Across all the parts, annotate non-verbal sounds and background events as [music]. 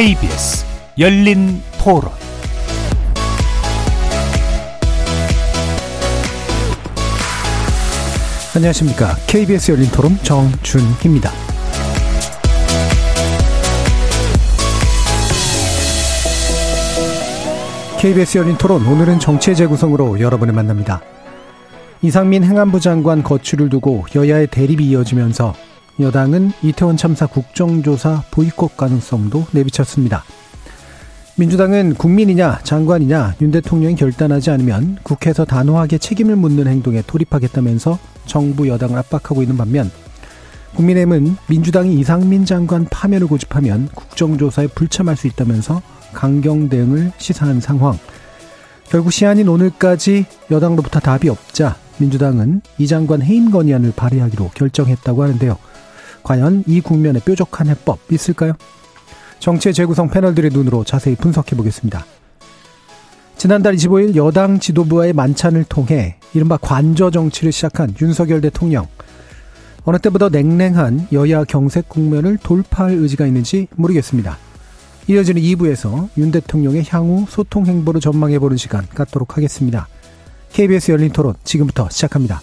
KBS 열린 토론 안녕하십니까. KBS 열린 토론 정준희입니다. KBS 열린 토론 오늘은 정치의 재구성으로 여러분을 만납니다. 이상민 행안부 장관 거취를 두고 여야의 대립이 이어지면서 여당은 이태원 참사 국정조사 보이콧 가능성도 내비쳤습니다. 민주당은 국민이냐 장관이냐 윤 대통령이 결단하지 않으면 국회에서 단호하게 책임을 묻는 행동에 돌입하겠다면서 정부 여당을 압박하고 있는 반면 국민의힘은 민주당이 이상민 장관 파면을 고집하면 국정조사에 불참할 수 있다면서 강경 대응을 시사한 상황. 결국 시한인 오늘까지 여당으로부터 답이 없자 민주당은 이 장관 해임 건의안을 발의하기로 결정했다고 하는데요. 과연 이 국면에 뾰족한 해법 있을까요? 정치의 재구성 패널들의 눈으로 자세히 분석해 보겠습니다. 지난달 25일 여당 지도부와의 만찬을 통해 이른바 관저 정치를 시작한 윤석열 대통령. 어느 때보다 냉랭한 여야 경색 국면을 돌파할 의지가 있는지 모르겠습니다. 이어지는 2부에서 윤 대통령의 향후 소통 행보를 전망해보는 시간 갖도록 하겠습니다. KBS 열린 토론 지금부터 시작합니다.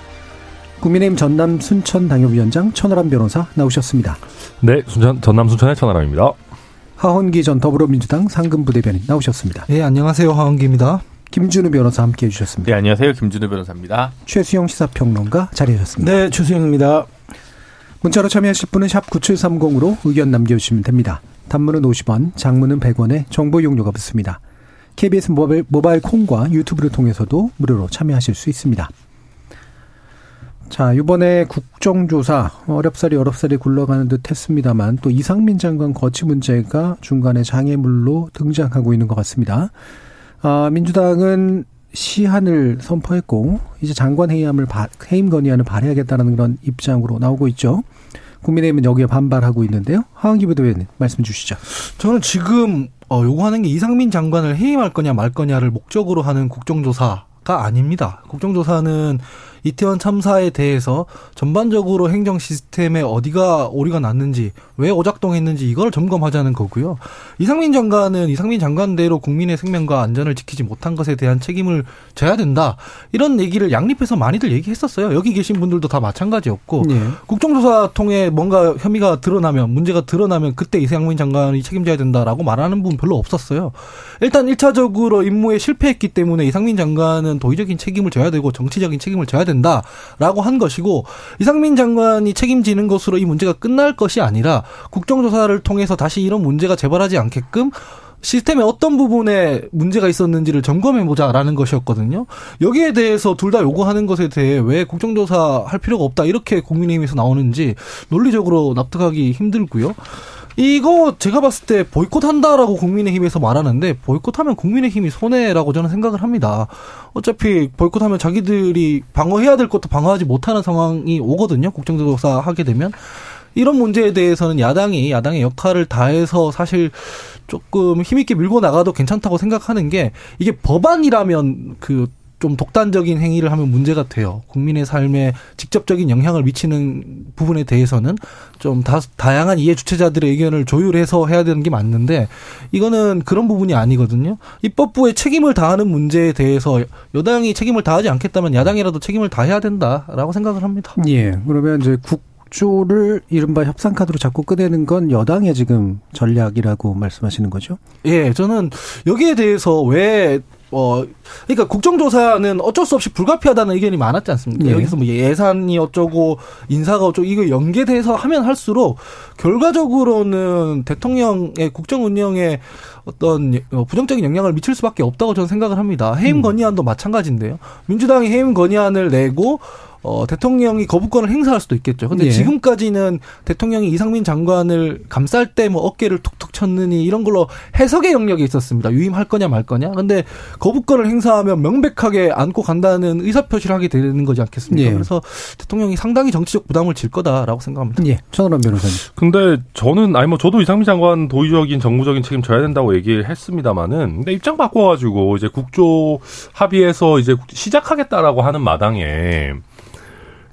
국민의힘 전남 순천 당협위원장 천하람 변호사 나오셨습니다. 네, 순천, 전남 순천의 천하람입니다. 하원기 전 더불어민주당 상근부대변인 나오셨습니다. 네, 안녕하세요. 하원기입니다. 김준우 변호사 함께 해 주셨습니다. 네, 안녕하세요. 김준우 변호사입니다. 최수영 시사평론가 자리하셨습니다. 네, 최수영입니다. 문자로 참여하실 분은 샵 9730으로 의견 남겨주시면 됩니다. 단문은 50원, 장문은 100원에 정보 용료가 붙습니다. KBS 모바일, 모바일 콩과 유튜브를 통해서도 무료로 참여하실 수 있습니다. 자, 이번에 국정조사 어렵사리 어렵사리 굴러가는 듯 했습니다만 또 이상민 장관 거치 문제가 중간에 장애물로 등장하고 있는 것 같습니다. 아, 민주당은 시한을 선포했고 이제 장관 해임을 해임 건의안을 발의하겠다는 그런 입장으로 나오고 있죠. 국민의힘은 여기에 반발하고 있는데요. 하원기 부대변인 말씀 주시죠. 저는 지금 어, 요구하는 게 이상민 장관을 해임할 거냐 말 거냐를 목적으로 하는 국정조사가 아닙니다. 국정조사는 이태원 참사에 대해서 전반적으로 행정 시스템에 어디가 오류가 났는지 왜 오작동했는지 이걸 점검하자는 거고요. 이상민 장관은 이상민 장관대로 국민의 생명과 안전을 지키지 못한 것에 대한 책임을 져야 된다. 이런 얘기를 양립해서 많이들 얘기했었어요. 여기 계신 분들도 다 마찬가지였고 네. 국정조사 통해 뭔가 혐의가 드러나면 문제가 드러나면 그때 이상민 장관이 책임져야 된다라고 말하는 분 별로 없었어요. 일단 1차적으로 임무에 실패했기 때문에 이상민 장관은 도의적인 책임을 져야 되고 정치적인 책임을 져야 된다 라고 한 것이고 이상민 장관이 책임지는 것으로 이 문제가 끝날 것이 아니라 국정조사를 통해서 다시 이런 문제가 재발하지 않게끔 시스템의 어떤 부분에 문제가 있었는지를 점검해 보자라는 것이었거든요. 여기에 대해서 둘 다 요구하는 것에 대해 왜 국정조사 할 필요가 없다 이렇게 국민의힘에서 나오는지 논리적으로 납득하기 힘들고요. 이거 제가 봤을 때 보이콧한다라고 국민의힘에서 말하는데 보이콧하면 국민의힘이 손해라고 저는 생각을 합니다. 어차피 보이콧하면 자기들이 방어해야 될 것도 방어하지 못하는 상황이 오거든요. 국정조사 하게 되면 이런 문제에 대해서는 야당이 야당의 역할을 다해서 사실 조금 힘있게 밀고 나가도 괜찮다고 생각하는 게 이게 법안이라면 그 좀 독단적인 행위를 하면 문제가 돼요. 국민의 삶에 직접적인 영향을 미치는 부분에 대해서는 좀 다, 다양한 이해 주체자들의 의견을 조율해서 해야 되는 게 맞는데 이거는 그런 부분이 아니거든요. 입법부의 책임을 다하는 문제에 대해서 여당이 책임을 다하지 않겠다면 야당이라도 책임을 다해야 된다라고 생각을 합니다. 예. 그러면 이제 국 조를 이른바 협상 카드로 자꾸 꺼내는 건 여당의 지금 전략이라고 말씀하시는 거죠? 예, 저는 여기에 대해서 왜 어, 그러니까 국정조사는 어쩔 수 없이 불가피하다는 의견이 많았지 않습니까? 예. 여기서 뭐 예산이 어쩌고 인사가 어쩌고 이거 연계돼서 하면 할수록 결과적으로는 대통령의 국정 운영에 어떤 어, 부정적인 영향을 미칠 수밖에 없다고 저는 생각을 합니다. 해임 음. 건의안도 마찬가지인데요. 민주당이 해임 건의안을 내고 어, 대통령이 거부권을 행사할 수도 있겠죠. 근데 예. 지금까지는 대통령이 이상민 장관을 감쌀 때 뭐 어깨를 툭툭 쳤느니 이런 걸로 해석의 영역이 있었습니다. 유임할 거냐 말 거냐. 근데 거부권을 행사하면 명백하게 안고 간다는 의사표시를 하게 되는 거지 않겠습니까? 예. 그래서 대통령이 상당히 정치적 부담을 질 거다라고 생각합니다. 예, 천하람 변호사님. 근데 저는 아니 뭐 저도 이상민 장관 도의적인 정무적인 책임 져야 된다고 얘기를 했습니다마는 근데 입장 바꿔 가지고 이제 국조 합의에서 이제 시작하겠다라고 하는 마당에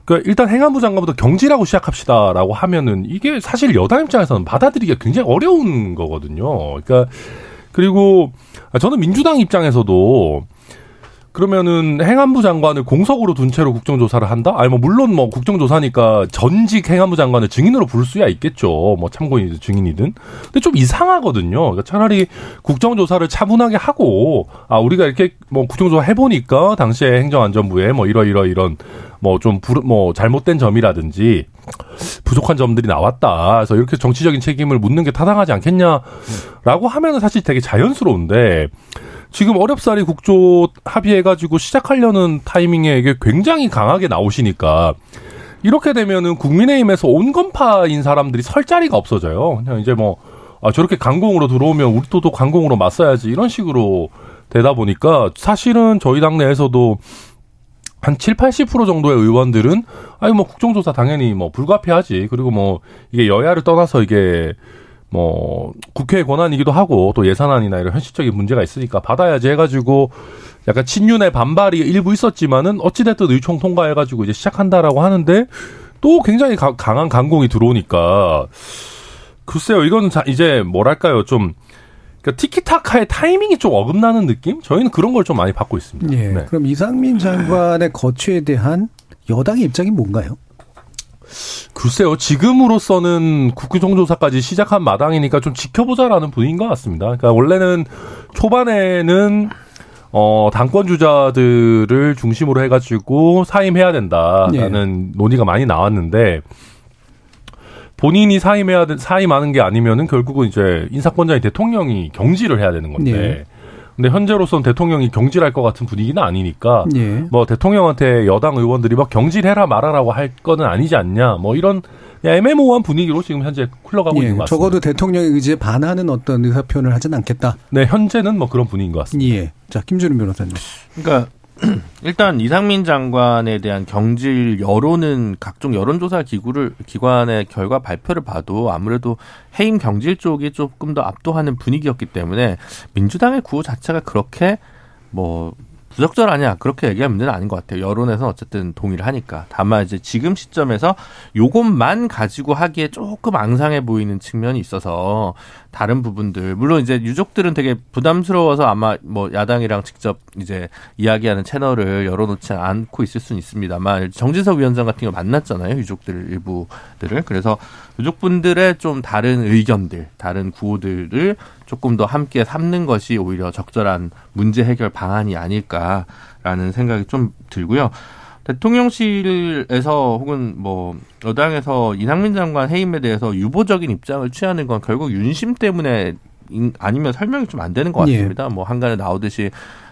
그 일단 행안부 장관부터 경질하고 시작합시다라고 하면은 이게 사실 여당 입장에서는 받아들이기가 굉장히 어려운 거거든요. 그러니까 그리고 저는 민주당 입장에서도 그러면은 행안부 장관을 공석으로 둔 채로 국정조사를 한다? 아니 뭐 물론 뭐 국정조사니까 전직 행안부 장관을 증인으로 부를 수야 있겠죠. 뭐 참고인이든 증인이든. 근데 좀 이상하거든요. 그러니까 차라리 국정조사를 차분하게 하고 아 우리가 이렇게 뭐 국정조사 해보니까 당시에 행정안전부에 뭐 이러 이러 이런 뭐좀뭐 잘못된 점이라든지 부족한 점들이 나왔다. 그래서 이렇게 정치적인 책임을 묻는 게 타당하지 않겠냐라고 하면은 사실 되게 자연스러운데 지금 어렵사리 국조 합의해가지고 시작하려는 타이밍에 이게 굉장히 강하게 나오시니까 이렇게 되면은 국민의힘에서 온건파인 사람들이 설 자리가 없어져요. 그냥 이제 뭐 아, 저렇게 강공으로 들어오면 우리 또도 강공으로 맞서야지 이런 식으로 되다 보니까 사실은 저희 당내에서도 한 7, 80% 정도의 의원들은 아니 뭐 국정조사 당연히 뭐 불가피하지. 그리고 뭐 이게 여야를 떠나서 이게 뭐 국회의 권한이기도 하고 또 예산안이나 이런 현실적인 문제가 있으니까 받아야지 해가지고 약간 친윤의 반발이 일부 있었지만은 어찌됐든 의총 통과해가지고 이제 시작한다라고 하는데 또 굉장히 가- 강한 강공이 들어오니까 글쎄요 이건 자 이제 뭐랄까요 좀 그러니까 티키타카의 타이밍이 좀 어긋나는 느낌? 저희는 그런 걸 좀 많이 받고 있습니다. 예. 네. 그럼 이상민 장관의 거취에 대한 여당의 입장이 뭔가요? 글쎄요, 지금으로서는 국정조사까지 시작한 마당이니까 좀 지켜보자라는 분위기인 것 같습니다. 그러니까 원래는 초반에는 어, 당권 주자들을 중심으로 해가지고 사임해야 된다라는 논의가 많이 나왔는데 본인이 사임해야 돼, 사임하는 게 아니면은 결국은 이제 인사권자인 대통령이 경질을 해야 되는 건데. 예. 근데 현재로서는 대통령이 경질할 것 같은 분위기는 아니니까 예. 뭐 대통령한테 여당 의원들이 막 경질해라 말아라고 할 거는 아니지 않냐 뭐 이런 애매모호한 분위기로 지금 현재 흘러가고 예. 있는 것 같습니다. 적어도 대통령의 의지에 반하는 어떤 의사 표현을 하진 않겠다. 네 현재는 뭐 그런 분위기인 것 같습니다. 예. 자, 김준우 변호사님. 그러니까 [clears throat] 일단 이상민 장관에 대한 경질 여론은 각종 여론조사 기구를 기관의 결과 발표를 봐도 아무래도 해임 경질 쪽이 조금 더 압도하는 분위기였기 때문에 민주당의 구호 자체가 그렇게 뭐 부적절하냐 그렇게 얘기할 문제는 아닌 것 같아요. 여론에서는 어쨌든 동의를 하니까. 다만 이제 지금 시점에서 요것만 가지고 하기에 조금 앙상해 보이는 측면이 있어서 다른 부분들 물론 이제 유족들은 되게 부담스러워서 아마 뭐 야당이랑 직접 이제 이야기하는 채널을 열어놓지 않고 있을 수는 있습니다만 정진석 위원장 같은 거 만났잖아요 유족들 일부들을 그래서 유족분들의 좀 다른 의견들 다른 구호들을 조금 더 함께 삼는 것이 오히려 적절한 문제 해결 방안이 아닐까라는 생각이 좀 들고요. 대통령실에서 혹은 뭐 여당에서 이상민 장관 해임에 대해서 유보적인 입장을 취하는 건 결국 윤심 때문에 인- 아니면 설명이 좀 안 되는 것 같습니다. 뭐 한간에 나오듯이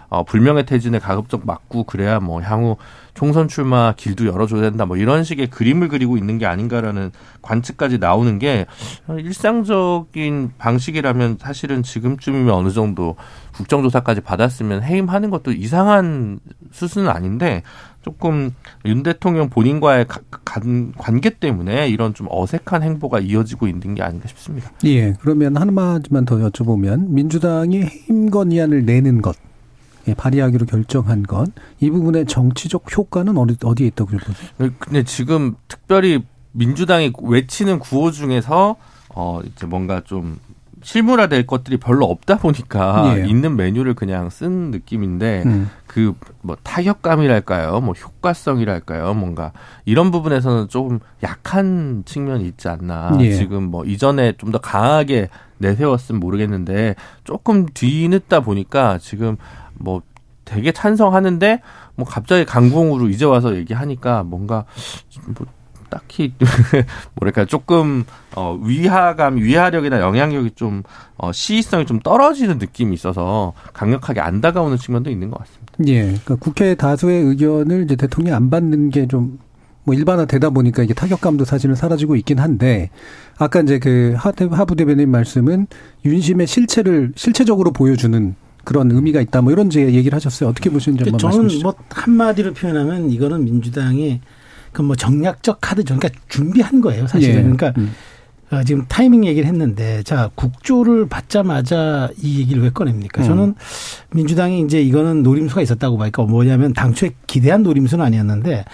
어, 불명예 퇴진에 가급적 막고 그래야 뭐 향후 총선 출마 길도 열어줘야 된다 뭐 이런 식의 그림을 그리고 있는 게 아닌가라는 관측까지 나오는 게 일상적인 방식이라면 사실은 지금쯤이면 어느 정도 국정조사까지 받았으면 해임하는 것도 이상한 수순은 아닌데 조금 윤 대통령 본인과의 관계 때문에 이런 좀 어색한 행보가 이어지고 있는 게 아닌가 싶습니다. 예. 그러면 하나만 더 여쭤보면 민주당이 해임 건의안을 내는 것, 예, 발의하기로 결정한 것, 이 부분의 정치적 효과는 어디, 어디에 있다고 보세요? 근데 지금 특별히 민주당이 외치는 구호 중에서 어 이제 뭔가 좀 실무화될 것들이 별로 없다 보니까 예. 있는 메뉴를 그냥 쓴 느낌인데 음. 그뭐 타격감이랄까요, 뭐 효과성이랄까요, 뭔가 이런 부분에서는 조금 약한 측면이 있지 않나. 예. 지금 뭐 이전에 좀 더 강하게 내세웠으면 모르겠는데 조금 뒤늦다 보니까 지금 뭐 되게 찬성하는데 뭐 갑자기 강공으로 이제 와서 얘기하니까 뭔가 뭐 딱히 [laughs] 뭐랄까 조금 어 위화감, 위화력이나 영향력이 좀 어, 시의성이 좀 떨어지는 느낌이 있어서 강력하게 안 다가오는 측면도 있는 것 같습니다. 예, 그러니까 국회 다수의 의견을 이제 대통령이 안 받는 게좀 뭐 일반화되다 보니까 이게 타격감도 사실은 사라지고 있긴 한데 아까 이제 그 하부 대변인 말씀은 윤심의 실체를 실체적으로 보여주는 그런 의미가 있다 뭐 이런 제 얘기를 하셨어요. 어떻게 보시는지 한번 저는 말씀해 주시죠. 뭐 한마디로 표현하면 이거는 민주당이 그 뭐 정략적 카드죠. 그러니까 준비한 거예요, 사실은. 예. 그러니까 음. 어, 지금 타이밍 얘기를 했는데 자 국조를 받자마자 이 얘기를 왜 꺼냅니까? 음. 저는 민주당이 이제 이거는 노림수가 있었다고 봐니까 뭐냐면 당초에 기대한 노림수는 아니었는데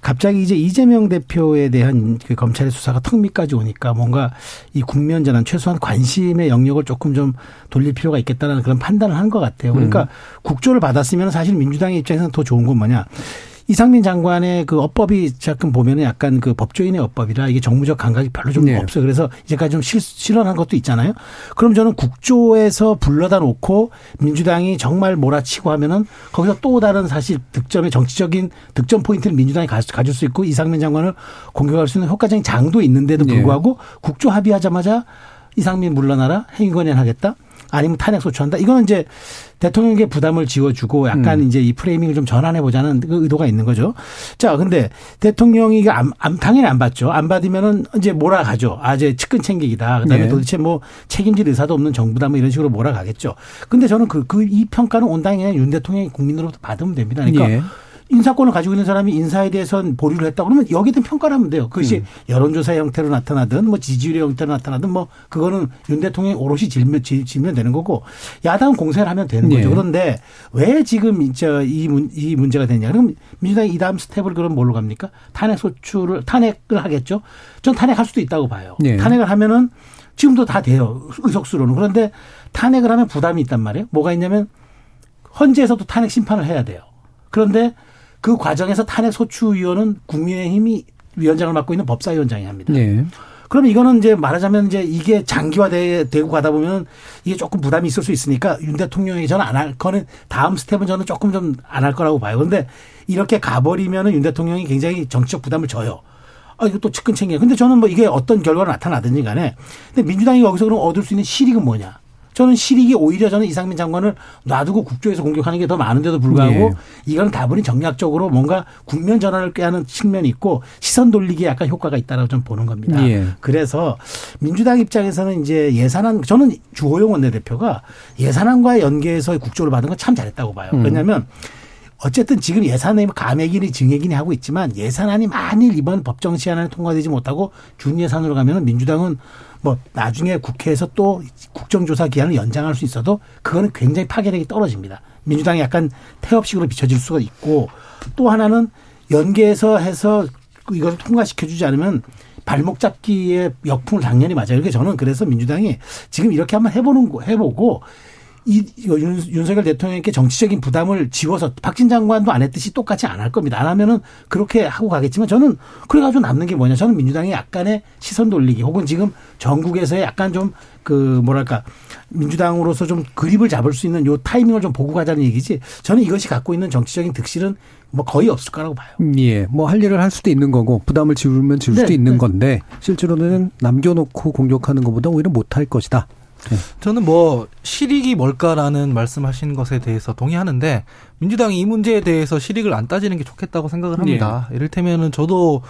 갑자기 이제 이재명 대표에 대한 그 검찰의 수사가 턱 밑까지 오니까 뭔가 이 국면 전환 최소한 관심의 영역을 조금 좀 돌릴 필요가 있겠다는 그런 판단을 한 것 같아요. 그러니까 국조를 받았으면 사실 민주당의 입장에서는 더 좋은 건 뭐냐. 이상민 장관의 그 어법이 잠깐 보면은 약간 그 법조인의 어법이라 이게 정무적 감각이 별로 좀 네. 없어요. 그래서 이제까지 좀 실, 실현한 것도 있잖아요. 그럼 저는 국조에서 불러다 놓고 민주당이 정말 몰아치고 하면은 거기서 또 다른 사실 득점의 정치적인 득점 포인트를 민주당이 가- 가질 수 있고 이상민 장관을 공격할 수 있는 효과적인 장도 있는데도 네. 불구하고 국조 합의하자마자 이상민 물러나라 행위권연 하겠다. 아니면 탄핵 소추한다. 이거는 이제 대통령에게 부담을 지워주고 약간 이제 이 프레이밍을 좀 전환해 보자는 그 의도가 있는 거죠. 자, 근데 대통령이 안, 안 당연히 안 받죠. 안 받으면은 이제 몰아가죠. 아, 이제 측근 챙기기다. 그다음에 네. 도대체 뭐 책임질 의사도 없는 정부다. 뭐 이런 식으로 몰아가겠죠. 근데 저는 그 그 이 평가는 온당히 그냥 윤 대통령이 국민으로부터 받으면 됩니다. 그러니까 예. 인사권을 가지고 있는 사람이 인사에 대해서는 보류를 했다 그러면 대한 평가를 하면 돼요. 그것이 음. 여론조사 형태로 나타나든 뭐 지지율의 형태로 나타나든 뭐 그거는 윤 대통령이 오롯이 질면, 질- 질면 되는 거고 야당 공세를 하면 되는 거죠. 예. 그런데 왜 지금 이제 이, 문, 이 문제가 되냐. 그럼 민주당이 이 다음 스텝을 그럼 뭘로 갑니까? 탄핵 소추를, 탄핵을 하겠죠. 전 탄핵할 수도 있다고 봐요. 예. 탄핵을 하면은 지금도 다 돼요. 의석수로는. 그런데 탄핵을 하면 부담이 있단 말이에요. 뭐가 있냐면 헌재에서도 탄핵 심판을 해야 돼요. 그런데 그 과정에서 탄핵 소추위원은 국민의힘이 위원장을 맡고 있는 법사위원장이 합니다. 예. 그럼 이거는 이제 말하자면 이제 이게 장기화되고 가다 보면 이게 조금 부담이 있을 수 있으니까 윤 대통령이 저는 안 할 거는 다음 스텝은 저는 조금 좀 안 할 거라고 봐요. 그런데 이렇게 가버리면은 윤 대통령이 굉장히 정치적 부담을 져요. 아, 이거 또 측근 챙겨. 근데 저는 뭐 이게 어떤 결과로 나타나든지 간에. 근데 민주당이 여기서 그럼 얻을 수 있는 실익은 뭐냐? 저는 실익이 오히려 저는 이상민 장관을 놔두고 국조에서 공격하는 게 더 많은데도 불구하고 예. 이건 다분히 정략적으로 뭔가 국면 전환을 꾀하는 측면이 있고 시선 돌리기에 약간 효과가 있다라고 좀 보는 겁니다. 예. 그래서 민주당 입장에서는 이제 예산안 저는 주호영 원내대표가 예산안과 연계해서 국조를 받은 건 참 잘했다고 봐요. 음. 왜냐하면 어쨌든 지금 예산안이 감액이니 증액이니 하고 있지만 예산안이 만일 이번 법정 시한안에 통과되지 못하고 준 예산으로 가면은 민주당은 뭐 나중에 국회에서 또 국정조사 기한을 연장할 수 있어도 그거는 굉장히 파괴력이 떨어집니다. 민주당이 약간 태업식으로 비춰질 수가 있고 또 하나는 연계해서 해서 이걸 통과시켜주지 않으면 발목 잡기의 역풍을 당연히 맞아요. 그러니까 저는 그래서 민주당이 지금 이렇게 한번 해보는 거 해보고 이 윤, 윤석열 대통령에게 정치적인 부담을 지워서 박진 장관도 안 했듯이 똑같이 안 할 겁니다. 안 하면은 그렇게 하고 가겠지만 저는 그래가지고 남는 게 뭐냐. 저는 민주당이 약간의 시선 돌리기 혹은 지금 전국에서의 약간 좀 그 뭐랄까 민주당으로서 좀 그립을 잡을 수 있는 요 타이밍을 좀 보고 가자는 얘기지. 저는 이것이 갖고 있는 정치적인 득실은 뭐 거의 없을 거라고 봐요. 예, 뭐 할 일을 할 수도 있는 거고 부담을 지우면 지울 수도 네, 있는 네. 건데 실제로는 남겨놓고 공격하는 것보다 오히려 못할 것이다. 저는 뭐 실익이 뭘까라는 말씀하신 것에 대해서 동의하는데 민주당이 이 문제에 대해서 실익을 안 따지는 게 좋겠다고 생각을 합니다. 이를테면은 저도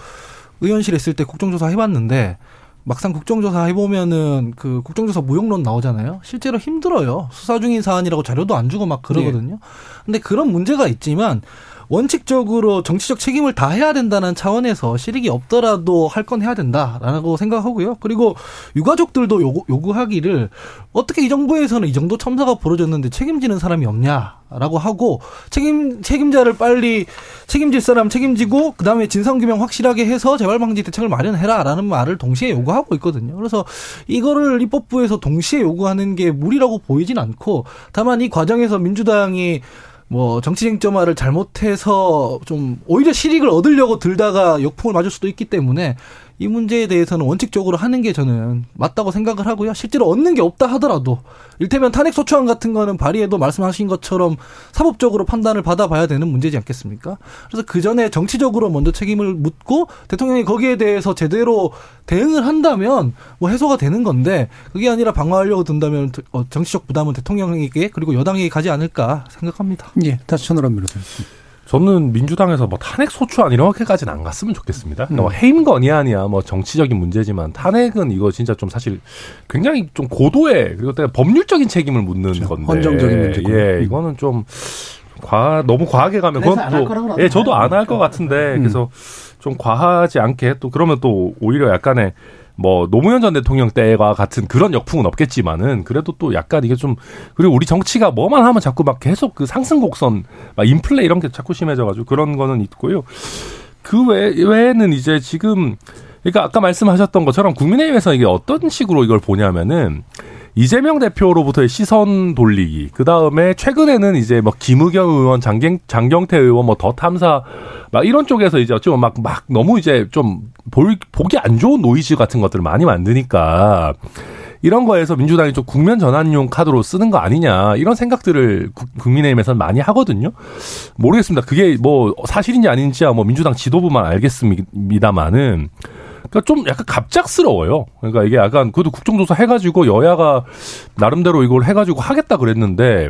의원실에 있을 때 국정조사 해봤는데 막상 국정조사 해보면은 그 국정조사 무용론 나오잖아요. 실제로 힘들어요. 수사 중인 사안이라고 자료도 안 주고 막 그러거든요. 근데 그런 문제가 있지만 원칙적으로 정치적 책임을 다 해야 된다는 차원에서 실익이 없더라도 할 건 해야 된다라고 생각하고요. 그리고 유가족들도 요구, 요구하기를 어떻게 이 정부에서는 이 정도 참사가 벌어졌는데 책임지는 사람이 없냐라고 하고 책임 책임자를 빨리 책임질 사람 책임지고 그다음에 진상 규명 확실하게 해서 재발 방지 대책을 마련해라라는 말을 동시에 요구하고 있거든요. 그래서 이거를 입법부에서 동시에 요구하는 게 무리라고 보이진 않고 다만 이 과정에서 민주당이 뭐 정치 쟁점화를 잘못해서 좀 오히려 실익을 얻으려고 들다가 역풍을 맞을 수도 있기 때문에 이 문제에 대해서는 원칙적으로 하는 게 저는 맞다고 생각을 하고요. 실제로 얻는 게 없다 하더라도 일테면 탄핵 소추안 같은 거는 발의해도 말씀하신 것처럼 사법적으로 판단을 받아봐야 되는 문제지 않겠습니까? 그래서 그 전에 정치적으로 먼저 책임을 묻고 대통령이 거기에 대해서 제대로 대응을 한다면 뭐 해소가 되는 건데 그게 아니라 방어하려고 든다면 어, 정치적 부담은 대통령에게 그리고 여당에게 가지 않을까 생각합니다. 예, 다시 천하람 변호사님. 저는 민주당에서 뭐 탄핵 소추안 이렇게까지는 안 갔으면 좋겠습니다. 그러니까 뭐 음. 해임 건의안이야 뭐 정치적인 문제지만 탄핵은 이거 진짜 좀 사실 굉장히 좀 고도의 그리고 또 법률적인 책임을 묻는 그렇죠. 건데 헌정적인. 예, 음. 이거는 좀 과, 너무 과하게 가면 그건 또 예, 저도. 안 할 것 같은데 음. 그래서 좀 과하지 않게 또 그러면 또 오히려 약간의 뭐 노무현 전 대통령 때와 같은 그런 역풍은 없겠지만은 그래도 또 약간 이게 좀 그리고 우리 정치가 뭐만 하면 자꾸 막 계속 그 상승 곡선 막 인플레 이런 게 자꾸 심해져가지고 그런 거는 있고요. 그 외, 외에는 이제 지금 그러니까 아까 말씀하셨던 것처럼 국민의힘에서 이게 어떤 식으로 이걸 보냐면은 이재명 대표로부터의 시선 돌리기. 그 다음에 최근에는 이제 뭐 김의겸 의원, 장경, 장경태 의원, 뭐 더 탐사, 막 이런 쪽에서 이제 어쩌면 막, 막 너무 이제 좀 볼, 보기 안 좋은 노이즈 같은 것들을 많이 만드니까 이런 거에서 민주당이 좀 국면 전환용 카드로 쓰는 거 아니냐 이런 생각들을 국- 국민의힘에서는 많이 하거든요. 모르겠습니다. 그게 뭐 사실인지 아닌지야 뭐 민주당 지도부만 알겠습니다만은 그러니까 좀 약간 갑작스러워요. 그러니까 이게 약간 그래도 국정조사 해가지고 여야가 나름대로 이걸 해가지고 하겠다 그랬는데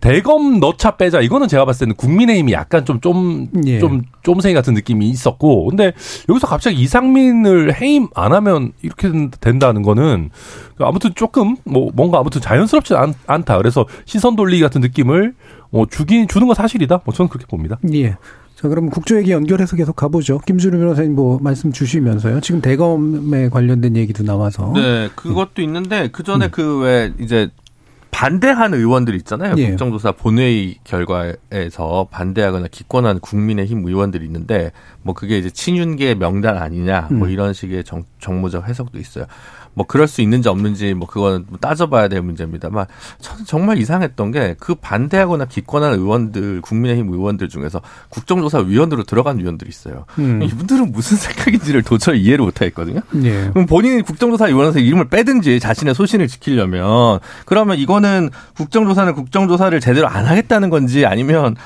대검 넣자 빼자 이거는 제가 봤을 때는 국민의힘이 약간 좀좀좀 예. 쫌생이 같은 느낌이 있었고 근데 여기서 갑자기 이상민을 해임 안 하면 이렇게 된- 된다는 거는 아무튼 조금 뭐 뭔가 아무튼 자연스럽지 않, 않다 그래서 시선 돌리기 같은 느낌을 뭐 주긴 주는 건 사실이다 뭐 저는 그렇게 봅니다. 예. 자, 그럼 국조 얘기 연결해서 계속 가보죠. 김준우 변호사님 뭐 말씀 주시면서요. 지금 대검에 관련된 얘기도 나와서. 네, 그것도 있는데 그 전에 그왜 이제 반대한 의원들 있잖아요. 예. 국정조사 본회의 결과에서 반대하거나 기권한 국민의힘 의원들이 있는데 뭐 그게 이제 친윤계 명단 아니냐 뭐 음. 이런 식의 정, 정무적 해석도 있어요. 뭐 그럴 수 있는지 없는지 뭐 그건 뭐 따져봐야 될 문제입니다만 저는 정말 이상했던 게 그 반대하거나 기권한 의원들 국민의힘 의원들 중에서 국정조사 위원으로 들어간 위원들이 있어요. 음. 이분들은 무슨 생각인지를 도저히 이해를 못하겠거든요. 예. 그럼 본인이 국정조사 위원회에서 이름을 빼든지 자신의 소신을 지키려면 그러면 이거는 국정조사는 국정조사를 제대로 안 하겠다는 건지 아니면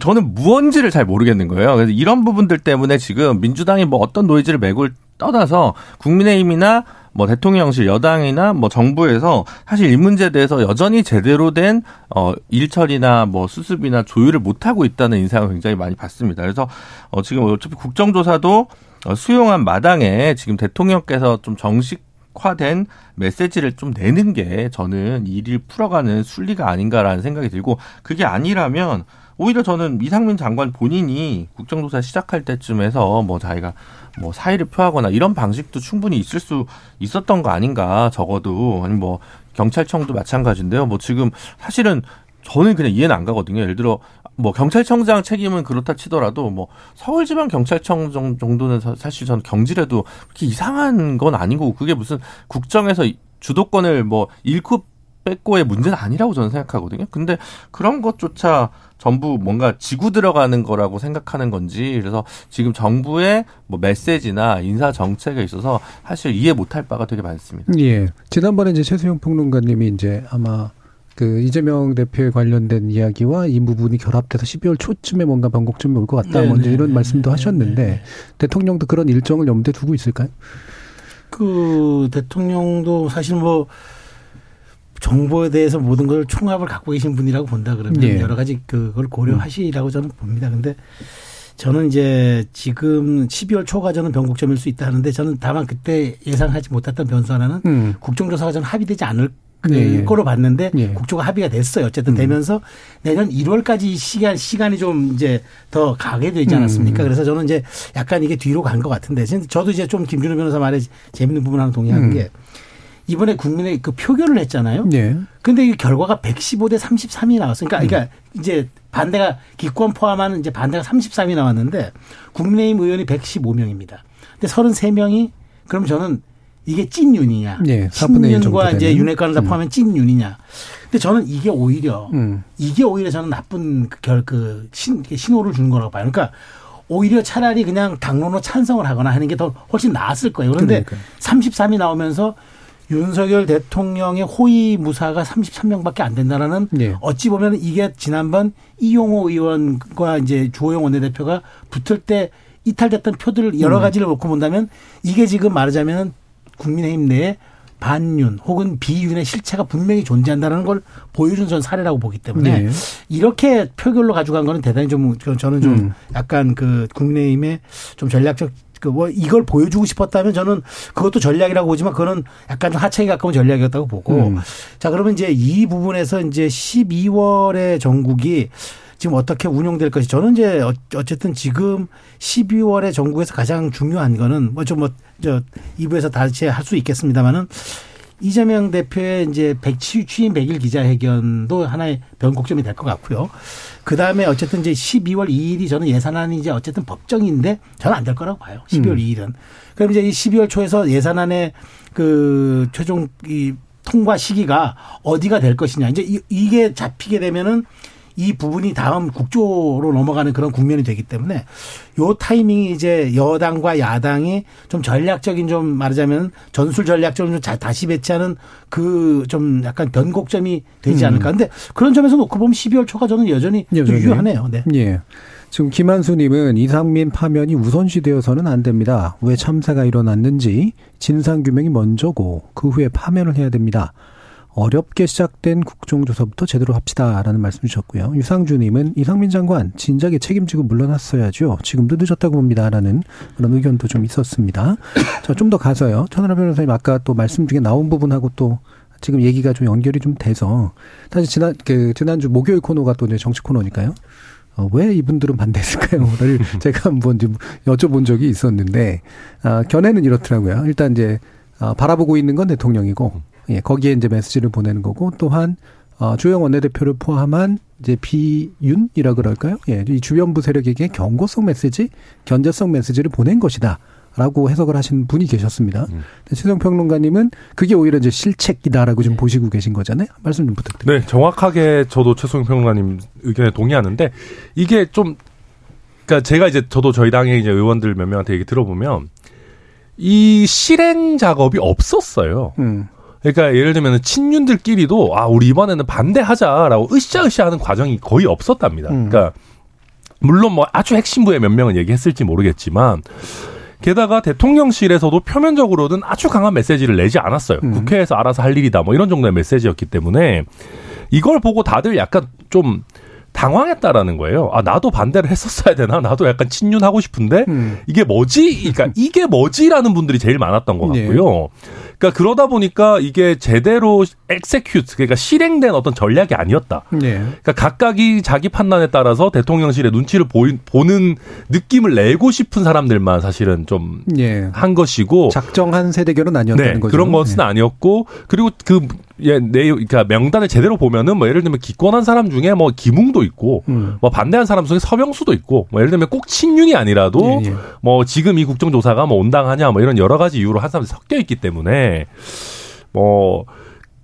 저는 무언지를 잘 모르겠는 거예요. 그래서 이런 부분들 때문에 지금 민주당이 뭐 어떤 노이즈를 메고 떠나서 국민의힘이나 뭐 대통령실 여당이나 뭐 정부에서 사실 이 문제에 대해서 여전히 제대로 된 어, 일처리나 뭐 수습이나 조율을 못 하고 있다는 인상을 굉장히 많이 받습니다. 그래서 어, 지금 어차피 국정조사도 어, 수용한 마당에 지금 대통령께서 좀 정식화된 메시지를 좀 내는 게 저는 일을 풀어가는 순리가 아닌가라는 생각이 들고 그게 아니라면 오히려 저는 이상민 장관 본인이 국정조사 시작할 때쯤에서 뭐 자기가 뭐 사의를 표하거나 이런 방식도 충분히 있을 수 있었던 거 아닌가 적어도 아니 뭐 경찰청도 마찬가지인데요. 뭐 지금 사실은 저는 그냥 이해는 안 가거든요. 예를 들어 뭐 경찰청장 책임은 그렇다 치더라도 뭐 서울지방 경찰청 정- 정도는 사- 사실 저는 경질해도 그렇게 이상한 건 아니고 그게 무슨 국정에서 이- 주도권을 뭐 잃고 뺏고의 문제는 아니라고 저는 생각하거든요. 근데 그런 것조차 전부 뭔가 지고 들어가는 거라고 생각하는 건지 그래서 지금 정부의 뭐 메시지나 인사 정책에 있어서 사실 이해 못할 바가 되게 많습니다. 예. 지난번에 이제 최수영 평론가님이 이제 아마 그 이재명 대표에 관련된 이야기와 이 부분이 결합돼서 12월 초쯤에 뭔가 변곡점이 올 것 같다. 네, 뭐 이제 네, 이런 네, 말씀도 네, 하셨는데 네, 네. 대통령도 그런 일정을 염두에 두고 있을까요? 그 대통령도 사실 뭐 정보에 대해서 모든 걸 총합을 갖고 계신 분이라고 본다 그러면 예. 여러 가지 그걸 고려하시라고 저는 봅니다. 근데 저는 이제 지금 12월 초가 저는 변곡점일 수 있다 하는데 저는 다만 그때 예상하지 못했던 변수 하나는 음. 국정조사가 저는 합의되지 않을 그 예, 예. 거로 봤는데 예. 국조가 합의가 됐어요. 어쨌든 음. 되면서 내년 1월까지 시간 시간이 좀 이제 더 가게 되지 않았습니까? 음. 그래서 저는 이제 약간 이게 뒤로 간 것 같은데 저도 이제 좀 김준호 변호사 말에 재밌는 부분 하나 동의하는 음. 게 이번에 국민의 그 표결을 했잖아요. 예. 근데 이 결과가 115대 33이 나왔어요. 그러니까, 음. 그러니까 이제 반대가 기권 포함하는 이제 반대가 33이 나왔는데 국민의힘 의원이 115명입니다. 근데 33명이 그럼 저는 이게 찐 윤이냐? 예, 4분의 1 정도 신윤과 이제. 윤핵관을 다 음. 포함한 찐윤이냐? 근데 저는 이게 오히려 음. 이게 오히려 저는 나쁜 그 결, 그 신, 신호를 주는 거라고 봐요. 그러니까 오히려 차라리 그냥 당론으로 찬성을 하거나 하는 게 더 훨씬 나았을 거예요. 그런데 그러니까요. 33이 나오면서 윤석열 대통령의 호위 무사가 33명밖에 안 된다라는 예. 어찌 보면 이게 지난번 이용호 의원과 이제 주호영 원내대표가 붙을 때 이탈됐던 표들 여러 가지를 놓고 본다면 이게 지금 말하자면 국민의힘 내에 반윤 혹은 비윤의 실체가 분명히 존재한다는 걸 보여준 전 사례라고 보기 때문에 네. 이렇게 표결로 가져간 거는 대단히 좀 저는 좀 음. 약간 그 국민의힘의 좀 전략적 그뭐 이걸 보여주고 싶었다면 저는 그것도 전략이라고 보지만 그거는 약간 좀 하차에 가까운 전략이었다고 보고 음. 자 그러면 이제 이 부분에서 이제 12월에 전국이 지금 어떻게 운영될 것이 저는 이제 어- 어쨌든 지금 12월에 전국에서 가장 중요한 거는 뭐 좀 뭐저 2부에서 다시 할 수 있겠습니다만은 이재명 대표의 이제 백 취- 취임 100일 기자회견도 하나의 변곡점이 될 것 같고요. 그 다음에 어쨌든 이제 12월 2일이 저는 예산안이 이제 어쨌든 법정인데 저는 안 될 거라고 봐요. 12월 음. 2일은. 그럼 이제 이 12월 초에서 예산안의 그 최종 이 통과 시기가 어디가 될 것이냐. 이제 이- 이게 잡히게 되면은 이 부분이 다음 국조로 넘어가는 그런 국면이 되기 때문에 요 타이밍이 이제 여당과 야당이 좀 전략적인 좀 말하자면 전술 전략적으로 좀 자- 다시 배치하는 그 좀 약간 변곡점이 되지 않을까. 근데 그런 점에서 놓고 보면 12월 초가 저는 여전히, 좀 여전히. 유효하네요. 네. 예. 지금 김한수님은 이상민 파면이 우선시되어서는 안 됩니다. 왜 참사가 일어났는지 진상규명이 먼저고 그 후에 파면을 해야 됩니다. 어렵게 시작된 국정조사부터 제대로 합시다라는 말씀 주셨고요. 유상주님은 이상민 장관 진작에 책임지고 물러났어야죠. 지금도 늦었다고 봅니다라는 그런 의견도 좀 있었습니다. [coughs] 자, 좀 더 가서요. 천하람 변호사님 아까 또 말씀 중에 나온 부분하고 또 지금 얘기가 좀 연결이 좀 돼서 사실 지난 그 지난주 목요일 코너가 또 이제 정치 코너니까요. 어, 왜 이분들은 반대했을까요?를 [laughs] [laughs] 제가 한번 좀 여쭤본 적이 있었는데 아, 견해는 이렇더라고요. 일단 이제 아, 바라보고 있는 건 대통령이고 예, 거기에 이제 메시지를 보내는 거고 또한 어, 주영 원내대표를 포함한 이제 비윤이라 그럴까요? 예, 이 주변부 세력에게 경고성 메시지, 견제성 메시지를 보낸 것이다. 라고 해석을 하신 분이 계셨습니다. 음. 최성 평론가님은 그게 오히려 이제 실책이다라고 지금 보시고 계신 거잖아요. 말씀 좀 부탁드립니다. 네, 정확하게 저도 최소영 평론가님 의견에 동의하는데 이게 좀 그러니까 제가 이제 저도 저희 당의 이제 의원들 몇 명한테 얘기 들어보면 이 실행 작업이 없었어요. 음. 그러니까 예를 들면 친윤들끼리도 아 우리 이번에는 반대하자라고 으쌰으쌰하는 과정이 거의 없었답니다. 음. 그러니까 물론 뭐 아주 핵심부의 몇 명은 얘기했을지 모르겠지만 게다가 대통령실에서도 표면적으로는 아주 강한 메시지를 내지 않았어요. 음. 국회에서 알아서 할 일이다 뭐 이런 정도의 메시지였기 때문에 이걸 보고 다들 약간 좀 당황했다라는 거예요. 아 나도 반대를 했었어야 되나? 나도 약간 친윤하고 싶은데 음. 이게 뭐지? 그러니까 이게 뭐지라는 분들이 제일 많았던 것 네. 같고요. 그러니까 그러다 보니까 이게 제대로 엑세큐트 그러니까 실행된 어떤 전략이 아니었다. 네. 그러니까 각각이 자기 판단에 따라서 대통령실의 눈치를 보이, 보는 느낌을 내고 싶은 사람들만 사실은 좀한 예. 것이고 작정한 세대결은 아니었다는 네, 거죠. 그런 것은 네. 아니었고 그리고 그 예, 내용 그러니까 명단을 제대로 보면은 뭐 예를 들면 기권한 사람 중에 뭐 김웅도 있고 음. 뭐 반대한 사람 중에 서명수도 있고 뭐 예를 들면 꼭 친윤이 아니라도 예, 예. 뭐 지금 이 국정조사가 뭐 온당하냐 뭐 이런 여러 가지 이유로 한 사람이 섞여 있기 때문에 뭐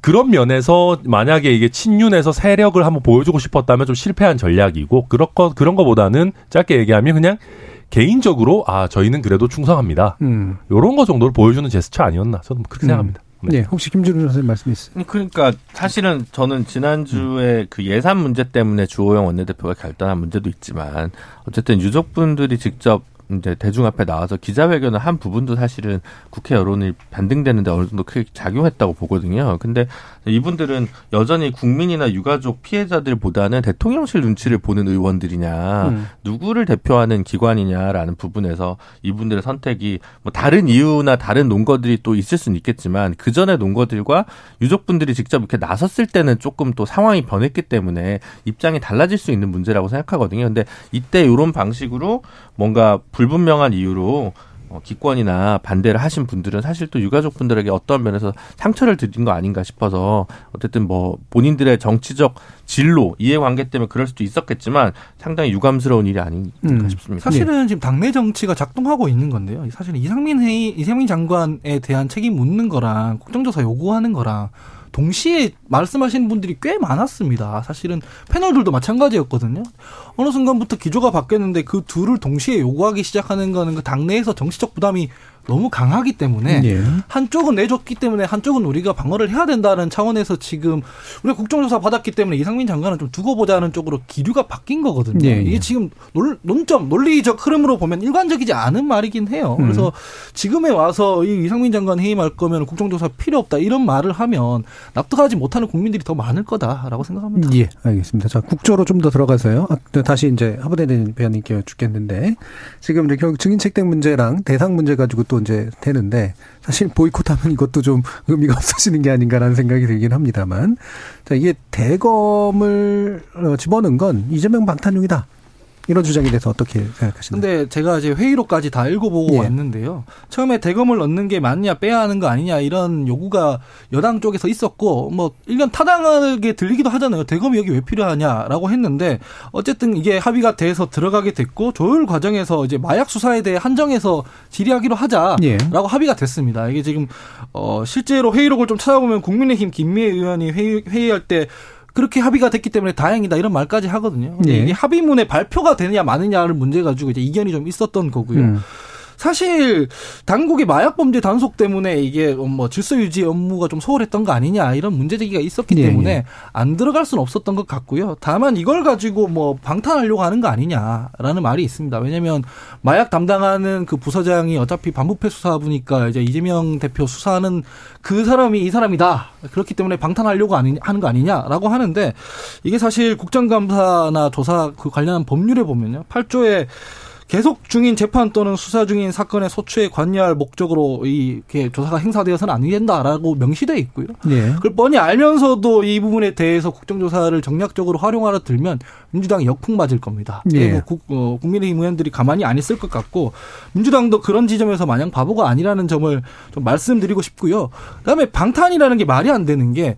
그런 면에서 만약에 이게 친윤에서 세력을 한번 보여주고 싶었다면 좀 실패한 전략이고 그런 거 그런 거보다는 짧게 얘기하면 그냥 개인적으로 아 저희는 그래도 충성합니다. 음. 요런 거 정도를 보여주는 제스처 아니었나 저는 그렇게 음. 생각합니다. 네. 혹시 김준우 선생님 말씀 있으세요? 그러니까 사실은 저는 지난주에 그 예산 문제 때문에 주호영 원내대표가 결단한 문제도 있지만 어쨌든 유족분들이 직접 이제 대중 앞에 나와서 기자회견을 한 부분도 사실은 국회 여론이 반등되는데 어느 정도 크게 작용했다고 보거든요. 근데 이분들은 여전히 국민이나 유가족 피해자들보다는 대통령실 눈치를 보는 의원들이냐, 음. 누구를 대표하는 기관이냐라는 부분에서 이분들의 선택이 뭐 다른 이유나 다른 논거들이 또 있을 수는 있겠지만 그 전에 논거들과 유족분들이 직접 이렇게 나섰을 때는 조금 또 상황이 변했기 때문에 입장이 달라질 수 있는 문제라고 생각하거든요. 근데 이때 이런 방식으로 뭔가 불분명한 이유로 어, 기권이나 반대를 하신 분들은 사실 또 유가족분들에게 어떤 면에서 상처를 드린 거 아닌가 싶어서 어쨌든 뭐 본인들의 정치적 진로 이해관계 때문에 그럴 수도 있었겠지만 상당히 유감스러운 일이 아닌가 음. 싶습니다. 사실은 지금 당내 정치가 작동하고 있는 건데요. 사실 이상민 회의, 이상민 장관에 대한 책임 묻는 거랑 국정조사 요구하는 거랑 동시에 말씀하시는 분들이 꽤 많았습니다. 사실은 패널들도 마찬가지였거든요. 어느 순간부터 기조가 바뀌었는데 그 둘을 동시에 요구하기 시작하는 거는 그 당내에서 정치적 부담이 너무 강하기 때문에 예. 한쪽은 내줬기 때문에 한쪽은 우리가 방어를 해야 된다는 차원에서 지금 우리가 국정조사 받았기 때문에 이상민 장관은 좀 두고 보자는 쪽으로 기류가 바뀐 거거든요. 예, 예. 이게 지금 논, 논점 논리적 흐름으로 보면 일관적이지 않은 말이긴 해요. 음. 그래서 지금에 와서 이 이상민 장관 해임할 거면 국정조사 필요 없다 이런 말을 하면 납득하지 못하는 국민들이 더 많을 거다라고 생각합니다. 예, 알겠습니다. 자, 국조로 좀 더 들어가서요. 아, 네, 다시 이제 하부대 대변인께 여쭙겠는데, 지금 이제 결국 증인 책정 문제랑 대상 문제 가지고 또 이제 되는데, 사실 보이콧하면 이것도 좀 의미가 [laughs] 없어지는 게 아닌가라는 생각이 들긴 합니다만, 자, 이게 대검을 어, 집어넣은 건 이재명 방탄용이다. 이런 주장에 대해서 어떻게 생각하시나요? 근데 제가 이제 회의록까지 다 읽어보고 예. 왔는데요. 처음에 대검을 넣는 게 맞냐 빼야 하는 거 아니냐 이런 요구가 여당 쪽에서 있었고 뭐 일견 타당하게 들리기도 하잖아요. 대검이 여기 왜 필요하냐라고 했는데 어쨌든 이게 합의가 돼서 들어가게 됐고 조율 과정에서 이제 마약 수사에 대해 한정해서 질의하기로 하자라고 예. 합의가 됐습니다. 이게 지금 어 실제로 회의록을 좀 찾아보면 국민의힘 김미애 의원이 회의, 회의할 때 그렇게 합의가 됐기 때문에 다행이다 이런 말까지 하거든요. 예. 이게 합의문에 발표가 되느냐 마느냐를 문제 가지고 이제 이견이 좀 있었던 거고요. 음. 사실 당국의 마약 범죄 단속 때문에 이게 뭐 질서 유지 업무가 좀 소홀했던 거 아니냐 이런 문제 제기가 있었기 예, 때문에 예. 안 들어갈 수는 없었던 것 같고요. 다만 이걸 가지고 뭐 방탄하려고 하는 거 아니냐라는 말이 있습니다. 왜냐하면 마약 담당하는 그 부서장이 어차피 반부패 수사부니까 이제 이재명 대표 수사하는 그 사람이 이 사람이다. 그렇기 때문에 방탄하려고 하는 거 아니냐라고 하는데 이게 사실 국정감사나 조사 그 관련한 법률에 보면요. 8조에 계속 중인 재판 또는 수사 중인 사건의 소추에 관여할 목적으로 이렇게 조사가 행사되어서는 안 된다라고 명시돼 있고요. 예. 그걸 뻔히 알면서도 이 부분에 대해서 국정조사를 정략적으로 활용하러 들면 민주당이 역풍 맞을 겁니다. 예. 그리고 국, 어, 국민의힘 의원들이 가만히 안 있을 것 같고 민주당도 그런 지점에서 마냥 바보가 아니라는 점을 좀 말씀드리고 싶고요. 그다음에 방탄이라는 게 말이 안 되는 게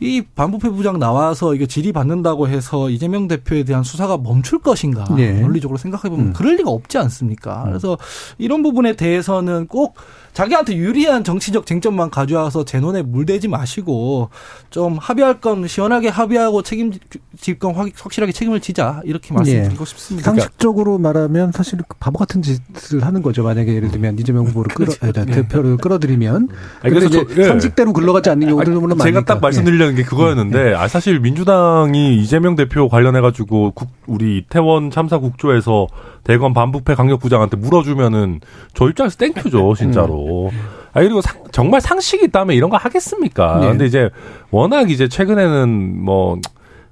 이 반부패 부장 나와서 이거 질의 받는다고 해서 이재명 대표에 대한 수사가 멈출 것인가 예. 논리적으로 생각해 보면 음. 그럴 리가 없지 않습니까? 그래서 이런 부분에 대해서는 꼭 자기한테 유리한 정치적 쟁점만 가져와서 재논에 물대지 마시고 좀 합의할 건 시원하게 합의하고 책임질 건 확- 확실하게 책임을 지자. 이렇게 말씀드리고 싶습니다. 상식적으로 말하면 사실 그 바보 같은 짓을 하는 거죠. 만약에 예를 들면 이재명 후보를 끌어 아니, 대표를 끌어들이면. 아니, 근데 그래서 저- 예. 상식대로 굴러가지 않는 경우도 아니, 물론 제가 많으니까. 딱 말씀드리려는 게 그거였는데, 아, 사실 민주당이 이재명 대표 관련해 가지고, 국- 우리 이태원 참사 국조에서 대검 반부패 강력부장한테 물어주면은, 저 입장에서 thank you죠, 진짜로. 아, 그리고 상- 정말 상식이 있다면 이런 거 하겠습니까? 네. 근데 이제, 워낙 이제 최근에는 뭐,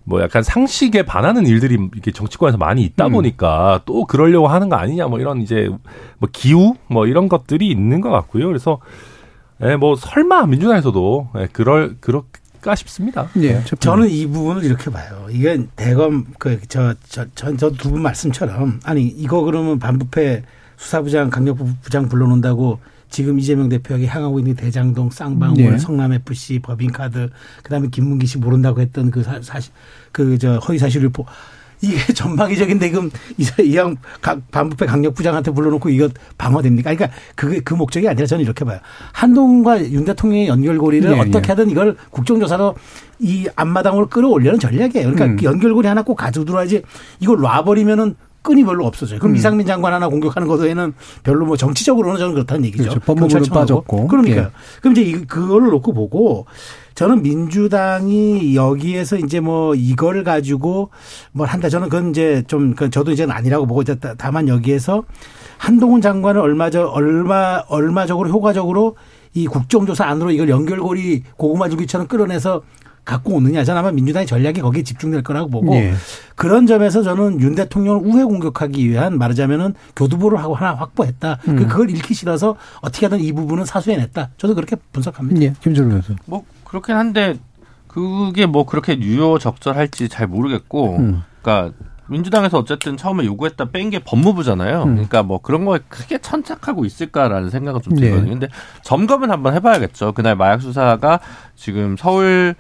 뭐 약간 상식에 반하는 일들이 이렇게 정치권에서 많이 있다 음. 보니까 또 그러려고 하는 거 아니냐 뭐 이런 이제 뭐 기우 뭐 이런 것들이 있는 것 같고요. 그래서 예, 뭐 설마 민주당에서도 예, 그럴 그럴까 싶습니다. 예. 저는 이 부분을 이렇게 봐요. 이건 대검 그저저저 두 분 말씀처럼 아니 이거 그러면 반부패 수사부장 강력부장 불러놓는다고 지금 이재명 대표에게 향하고 있는 대장동 쌍방울 네. 성남 FC 법인카드 그다음에 김문기 씨 모른다고 했던 그 사- 사실 그 저 허위 사실을 보 이게 전방위적인데 지금 이양 반부패 강력 부장한테 불러놓고 이거 방어됩니까? 그러니까 그게 그 목적이 아니라 저는 이렇게 봐요. 한동훈과 윤 대통령의 연결고리를 예, 어떻게 예. 하든 이걸 국정조사로 이 앞마당으로 끌어올려는 전략이에요. 그러니까 음. 그 연결고리 하나 꼭 가지고 들어야지 이걸 놔버리면은 끈이 별로 없어져요. 그럼 음. 이상민 장관 하나 공격하는 것에는 별로 뭐 정치적으로는 저는 그렇다는 얘기죠. 그렇죠. 법무부는. 빠졌고. 그러니까요. 예. 그럼 이제 이- 그걸로 놓고 보고 저는 민주당이 여기에서 이제 뭐 이걸 가지고 뭘 한다. 저는 그건 이제 좀그 저도 이제는 아니라고 보고 있다. 다만 여기에서 한동훈 장관은 얼마 저 얼마 얼마적으로 효과적으로 이 국정조사 안으로 이걸 연결고리 고구마 줄기처럼 끌어내서 갖고 오느냐. 저는 아마 민주당의 전략이 거기에 집중될 거라고 보고 예. 그런 점에서 저는 윤 대통령을 우회 공격하기 위한 말하자면은 교두보를 하고 하나 확보했다. 그 음. 그걸 잃기 싫어서 어떻게 하든 이 부분은 사수해냈다. 저도 그렇게 분석합니다. 예. 김준호 교수. 뭐 그렇긴 한데 그게 뭐 그렇게 유효적절할지 잘 모르겠고 음. 그러니까 민주당에서 어쨌든 처음에 요구했다 뺀 게 법무부잖아요. 음. 그러니까 뭐 그런 거에 크게 천착하고 있을까라는 생각은 좀 네. 들거든요. 근데 점검은 한번 해봐야겠죠. 그날 마약 수사가 지금 서울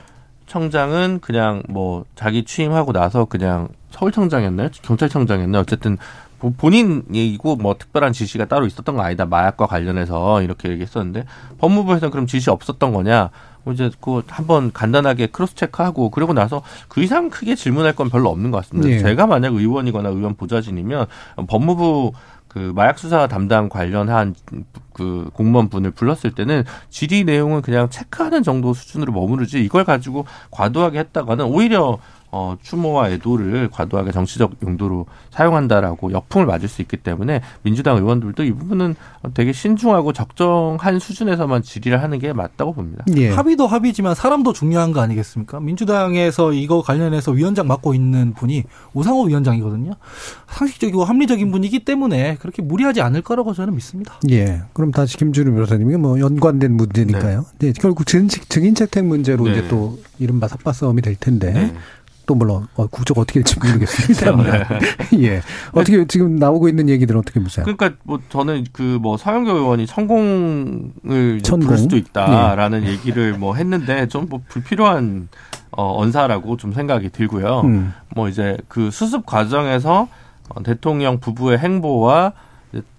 청장은 그냥 뭐 자기 취임하고 나서 그냥 서울청장이었나요? 경찰청장이었나요? 어쨌든 보- 본인 얘기고 뭐 특별한 지시가 따로 있었던 거 아니다. 마약과 관련해서 이렇게 얘기했었는데 법무부에서는 그럼 지시 없었던 거냐? 뭐 이제 그거 한번 간단하게 크로스 체크하고 그러고 나서 그 이상 크게 질문할 건 별로 없는 것 같습니다. 예. 제가 만약 의원이거나 의원 보좌진이면 법무부 그 마약 수사 담당 관련한 그 공무원 분을 불렀을 때는 질의 내용은 그냥 체크하는 정도 수준으로 머무르지 이걸 가지고 과도하게 했다가는 오히려 어, 추모와 애도를 과도하게 정치적 용도로 사용한다라고 역풍을 맞을 수 있기 때문에 민주당 의원들도 이 부분은 되게 신중하고 적정한 수준에서만 질의를 하는 게 맞다고 봅니다. 예. 합의도 합의지만 사람도 중요한 거 아니겠습니까? 민주당에서 이거 관련해서 위원장 맡고 있는 분이 우상호 위원장이거든요. 상식적이고 합리적인 분이기 때문에 그렇게 무리하지 않을 거라고 저는 믿습니다. 예. 그럼 다시 김준우 변호사님이 뭐 연관된 문제니까요. 네. 결국 증, 증인 채택 문제로 네. 이제 또 이른바 삿바 싸움이 될 텐데 네. 또 물론 어, 국적 어떻게 될지 모르겠습니다. [laughs] [laughs] 예. 어떻게 지금 나오고 있는 얘기들은 어떻게 보세요? 그러니까 뭐 저는 그 뭐 서영교 의원이 천공을 이제 천공? 부를 수도 있다라는 얘기를 뭐 했는데 좀 뭐 불필요한 어 언사라고 좀 생각이 들고요. 음. 뭐 이제 그 수습 과정에서 어, 대통령 부부의 행보와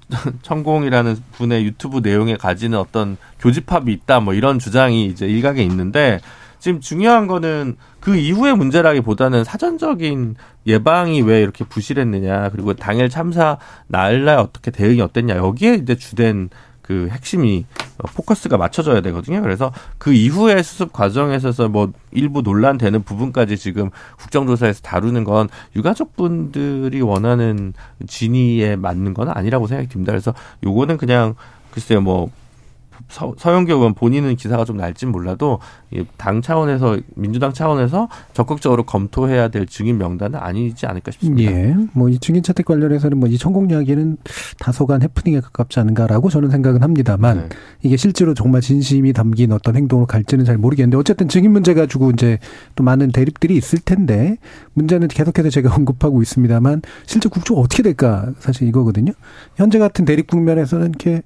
[laughs] 천공이라는 분의 유튜브 내용에 가지는 어떤 교집합이 있다 뭐 이런 주장이 이제 일각에 있는데 지금 중요한 거는 그 이후의 문제라기보다는 사전적인 예방이 왜 이렇게 부실했느냐 그리고 당일 참사 날날 어떻게 대응이 어땠냐 여기에 이제 주된 그 핵심이 어, 포커스가 맞춰져야 되거든요. 그래서 그 이후의 수습 과정에서 뭐 일부 논란되는 부분까지 지금 국정조사에서 다루는 건 유가족분들이 원하는 진위에 맞는 건 아니라고 생각이 듭니다. 그래서 요거는 그냥 글쎄요 뭐 서, 서영교 의원 본인은 기사가 좀 날진 몰라도 이당 차원에서 민주당 차원에서 적극적으로 검토해야 될 증인 명단은 아니지 않을까 싶습니다. 예. 뭐 이 증인 채택 관련해서는 뭐 이 천공 이야기는 다소간 해프닝에 가깝지 않은가라고 저는 생각은 합니다만 네. 이게 실제로 정말 진심이 담긴 어떤 행동으로 갈지는 잘 모르겠는데 어쨌든 증인 문제 가지고 이제 또 많은 대립들이 있을 텐데 문제는 계속해서 제가 [laughs] 언급하고 있습니다만 실제 국조가 어떻게 될까 사실 이거거든요. 현재 같은 대립 국면에서는 이렇게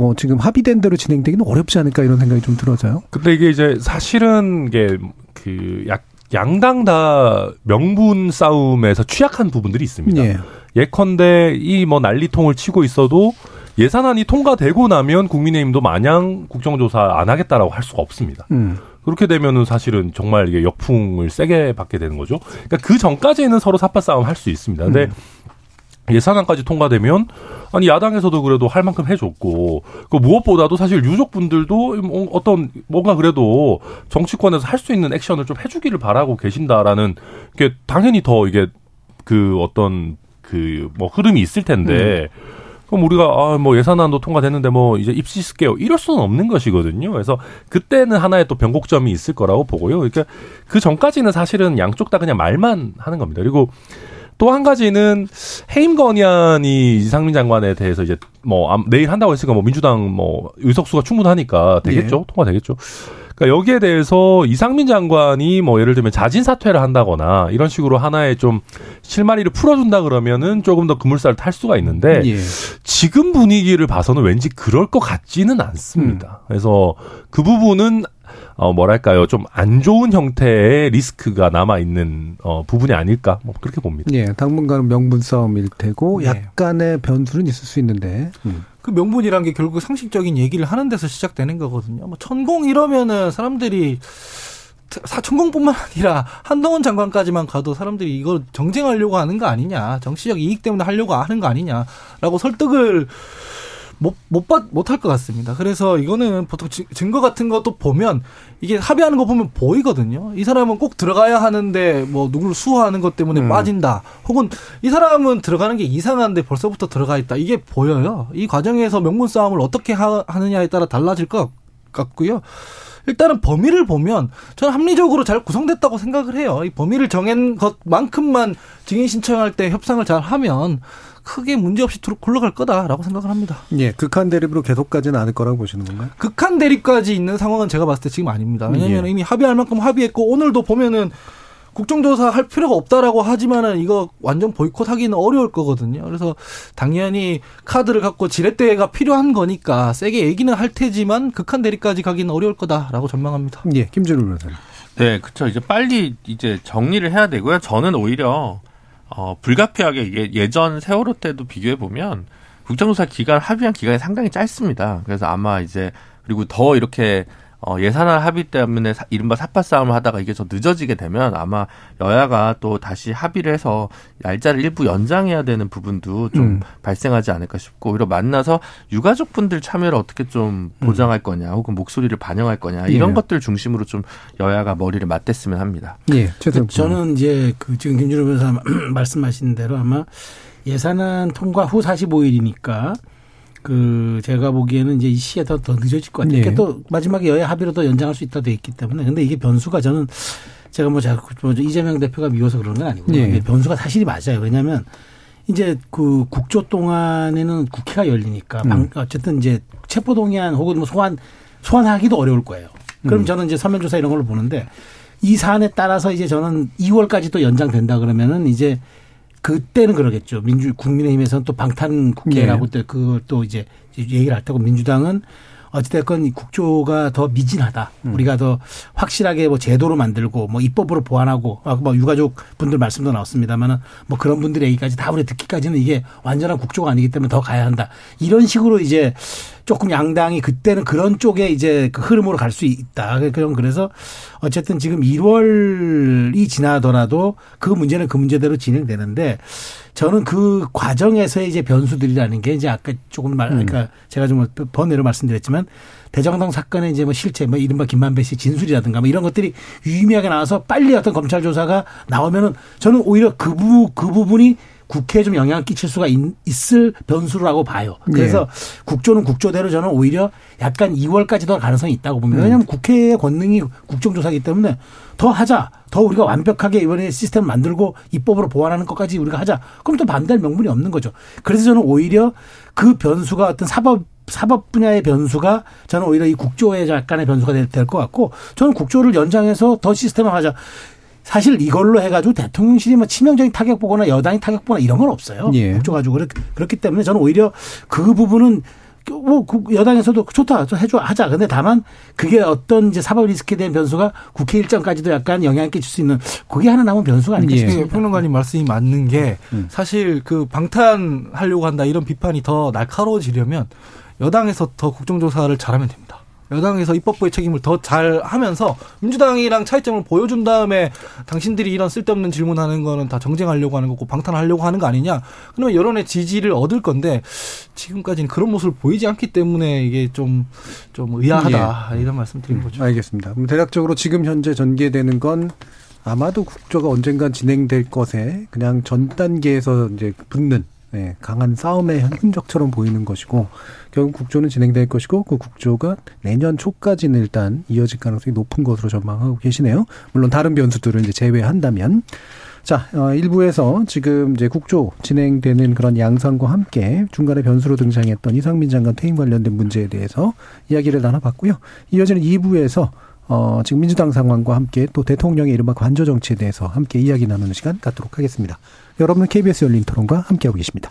뭐 지금 합의된 대로 진행되기는 어렵지 않을까 이런 생각이 좀 들어서요. 근데 이게 이제 사실은 이게 그 약, 양당 다 명분 싸움에서 취약한 부분들이 있습니다. 예. 예컨대 이 뭐 난리통을 치고 있어도 예산안이 통과되고 나면 국민의힘도 마냥 국정조사 안 하겠다라고 할 수가 없습니다. 음. 그렇게 되면은 사실은 정말 이게 역풍을 세게 받게 되는 거죠. 그러니까 그 전까지는 서로 삽바 싸움 할 수 있습니다. 근데 음. 예산안까지 통과되면 아니 야당에서도 그래도 할 만큼 해줬고 그 무엇보다도 사실 유족분들도 뭐 어떤 뭔가 그래도 정치권에서 할 수 있는 액션을 좀 해주기를 바라고 계신다라는 게 당연히 더 이게 그 어떤 그 뭐 흐름이 있을 텐데 그럼 우리가 아 뭐 예산안도 통과됐는데 뭐 이제 입시 쓸게요 이럴 수는 없는 것이거든요. 그래서 그때는 하나의 또 변곡점이 있을 거라고 보고요. 그러니까 그 전까지는 사실은 양쪽 다 그냥 말만 하는 겁니다. 그리고 또 한 가지는 해임 건의안이 이상민 장관에 대해서 이제 뭐 암- 내일 한다고 했으니까 뭐 민주당 뭐 의석수가 충분하니까 되겠죠. 통과되겠죠. 그러니까 여기에 대해서 이상민 장관이 뭐 예를 들면 자진 사퇴를 한다거나 이런 식으로 하나의 좀 실마리를 풀어준다 그러면은 조금 더 그물살을 탈 수가 있는데 예. 지금 분위기를 봐서는 왠지 그럴 것 같지는 않습니다. 그래서 그 부분은 어 뭐랄까요 좀 안 좋은 형태의 리스크가 남아 있는 어 부분이 아닐까 뭐 그렇게 봅니다. 예, 당분간은 명분 싸움일 테고 예. 약간의 변수는 있을 수 있는데. 음. 그 명분이란 게 결국 상식적인 얘기를 하는 데서 시작되는 거거든요. 뭐 천공 이러면은 사람들이 사천공뿐만 [laughs] 아니라 한동훈 장관까지만 가도 사람들이 이걸 정쟁하려고 하는 거 아니냐, 정치적 이익 때문에 하려고 하는 거 아니냐라고 설득을 못 못 못할 것 같습니다. 그래서 이거는 보통 증- 증거 같은 것도 보면 이게 합의하는 거 보면 보이거든요. 이 사람은 꼭 들어가야 하는데 뭐 누구를 수호하는 것 때문에 음. 빠진다. 혹은 이 사람은 들어가는 게 이상한데 벌써부터 들어가 있다. 이게 보여요. 이 과정에서 명분 싸움을 어떻게 하, 하느냐에 따라 달라질 것 같고요. 일단은 범위를 보면 저는 합리적으로 잘 구성됐다고 생각을 해요. 이 범위를 정한 것만큼만 증인 신청할 때 협상을 잘 하면 크게 문제 없이 굴러갈 거다라고 생각을 합니다. 예, 극한 대립으로 계속 가지는 않을 거라고 보시는 건가요? 극한 대립까지 있는 상황은 제가 봤을 때 지금 아닙니다. 왜냐하면 예. 이미 합의할 만큼 합의했고 오늘도 보면은 국정조사 할 필요가 없다라고 하지만은 이거 완전 보이콧하기는 어려울 거거든요. 그래서 당연히 카드를 갖고 지렛대가 필요한 거니까 세게 얘기는 할 테지만 극한 대립까지 가기는 어려울 거다라고 전망합니다. 예, 김준우 변호사님. 네, 그쵸. 이제 빨리 이제 정리를 해야 되고요. 저는 오히려 어, 불가피하게 이게 예전 세월호 때도 비교해 보면 국정조사 기간 합의한 기간이 상당히 짧습니다. 그래서 아마 이제 그리고 더 이렇게 어, 예산안 합의 때문에 사, 이른바 사파 싸움을 하다가 이게 좀 늦어지게 되면 아마 여야가 또 다시 합의를 해서 날짜를 일부 연장해야 되는 부분도 좀 음. 발생하지 않을까 싶고 오히려 만나서 유가족 분들 참여를 어떻게 좀 보장할 거냐 혹은 목소리를 반영할 거냐 이런 예. 것들 중심으로 좀 여야가 머리를 맞댔으면 합니다. 예, 그 저는 이제 그 지금 김준호 변호사 [clears throat] 말씀하신 대로 아마 예산안 통과 후 45일이니까 그 제가 보기에는 이제 이 시에 더, 더 늦어질 것 같아요. 예. 그러니까 또 마지막에 여야 합의로 더 연장할 수 있다 돼 있기 때문에 근데 이게 변수가 저는 제가 뭐 자꾸 뭐 이재명 대표가 미워서 그런 건 아니고 예. 요 변수가 사실이 맞아요. 왜냐하면 이제 그 국조 동안에는 국회가 열리니까 방- 어쨌든 이제 체포 동의안 혹은 뭐 소환 소환하기도 어려울 거예요. 그럼 저는 이제 서면 조사 이런 걸로 보는데 이 사안에 따라서 이제 저는 2월까지 또 연장된다 그러면은 이제 그때는 그러겠죠. 민주 국민의힘에서는 또 방탄 국회라고 또 그걸 또 이제 얘기를 할 테고 민주당은 어찌됐건 이 국조가 더 미진하다. 우리가 더 확실하게 뭐 제도로 만들고 뭐 입법으로 보완하고 뭐 유가족 분들 말씀도 나왔습니다만은 뭐 그런 분들의 얘기까지 다 우리 듣기까지는 이게 완전한 국조가 아니기 때문에 더 가야 한다. 이런 식으로 이제 조금 양당이 그때는 그런 쪽에 이제 그 흐름으로 갈 수 있다. 그럼 그래서 어쨌든 지금 1월이 지나더라도 그 문제는 그 문제대로 진행되는데 저는 그 과정에서의 이제 변수들이라는 게 이제 아까 조금 말, 그러니까 제가 좀 번외로 말씀드렸지만 대정당 사건의 이제 뭐 실체, 뭐 이른바 김만배 씨 진술이라든가 뭐 이런 것들이 유의미하게 나와서 빨리 어떤 검찰 조사가 나오면은 저는 오히려 그 부, 그 부분이 국회에 좀 영향을 끼칠 수가 있, 을 변수라고 봐요. 그래서 국조는 국조대로 저는 오히려 약간 2월까지도 할 가능성이 있다고 봅니다. 왜냐하면 국회의 권능이 국정조사이기 때문에 더 하자. 더 우리가 완벽하게 이번에 시스템 만들고 입법으로 보완하는 것까지 우리가 하자. 그럼 또 반대할 명분이 없는 거죠. 그래서 저는 오히려 그 변수가 어떤 사법 사법 분야의 변수가 저는 오히려 이 국조의 약간의 변수가 될 것 같고 저는 국조를 연장해서 더 시스템화하자. 사실 이걸로 해가지고 대통령실이 뭐 치명적인 타격 보거나 여당이 타격 보거나 이런 건 없어요. 예. 국조 가지고 그렇- 그렇기 때문에 저는 오히려 그 부분은 뭐 국- 여당에서도 좋다 저 해줘 하자. 근데 다만 그게 어떤 이제 사법 리스크에 대한 변수가 국회 일정까지도 약간 영향을 끼칠 수 있는 그게 하나 남은 변수가 아닐까 예. 싶습니다. 그 평론가님 말씀이 맞는 게 사실 그 방탄하려고 한다 이런 비판이 더 날카로워지려면 여당에서 더 국정조사를 잘하면 됩니다. 여당에서 입법부의 책임을 더 잘 하면서 민주당이랑 차이점을 보여준 다음에 당신들이 이런 쓸데없는 질문하는 거는 다 정쟁하려고 하는 거고 방탄하려고 하는 거 아니냐. 그러면 여론의 지지를 얻을 건데 지금까지는 그런 모습을 보이지 않기 때문에 이게 좀, 좀 의아하다. 이런 말씀 드린 거죠. 알겠습니다. 그럼 대략적으로 지금 현재 전개되는 건 아마도 국조가 언젠간 진행될 것에 그냥 전 단계에서 이제 붙는 네, 강한 싸움의 흔적처럼 보이는 것이고 결국 국조는 진행될 것이고 그 국조가 내년 초까지는 일단 이어질 가능성이 높은 것으로 전망하고 계시네요. 물론 다른 변수들을 이제 제외한다면 자, 어, 일부에서 지금 이제 국조 진행되는 그런 양상과 함께 중간에 변수로 등장했던 이상민 장관 퇴임 관련된 문제에 대해서 이야기를 나눠봤고요. 이어지는 2부에서 어, 지금 민주당 상황과 함께 또 대통령의 이른바 관저 정치에 대해서 함께 이야기 나누는 시간 갖도록 하겠습니다. 여러분은 KBS 열린 토론과 함께하고 계십니다.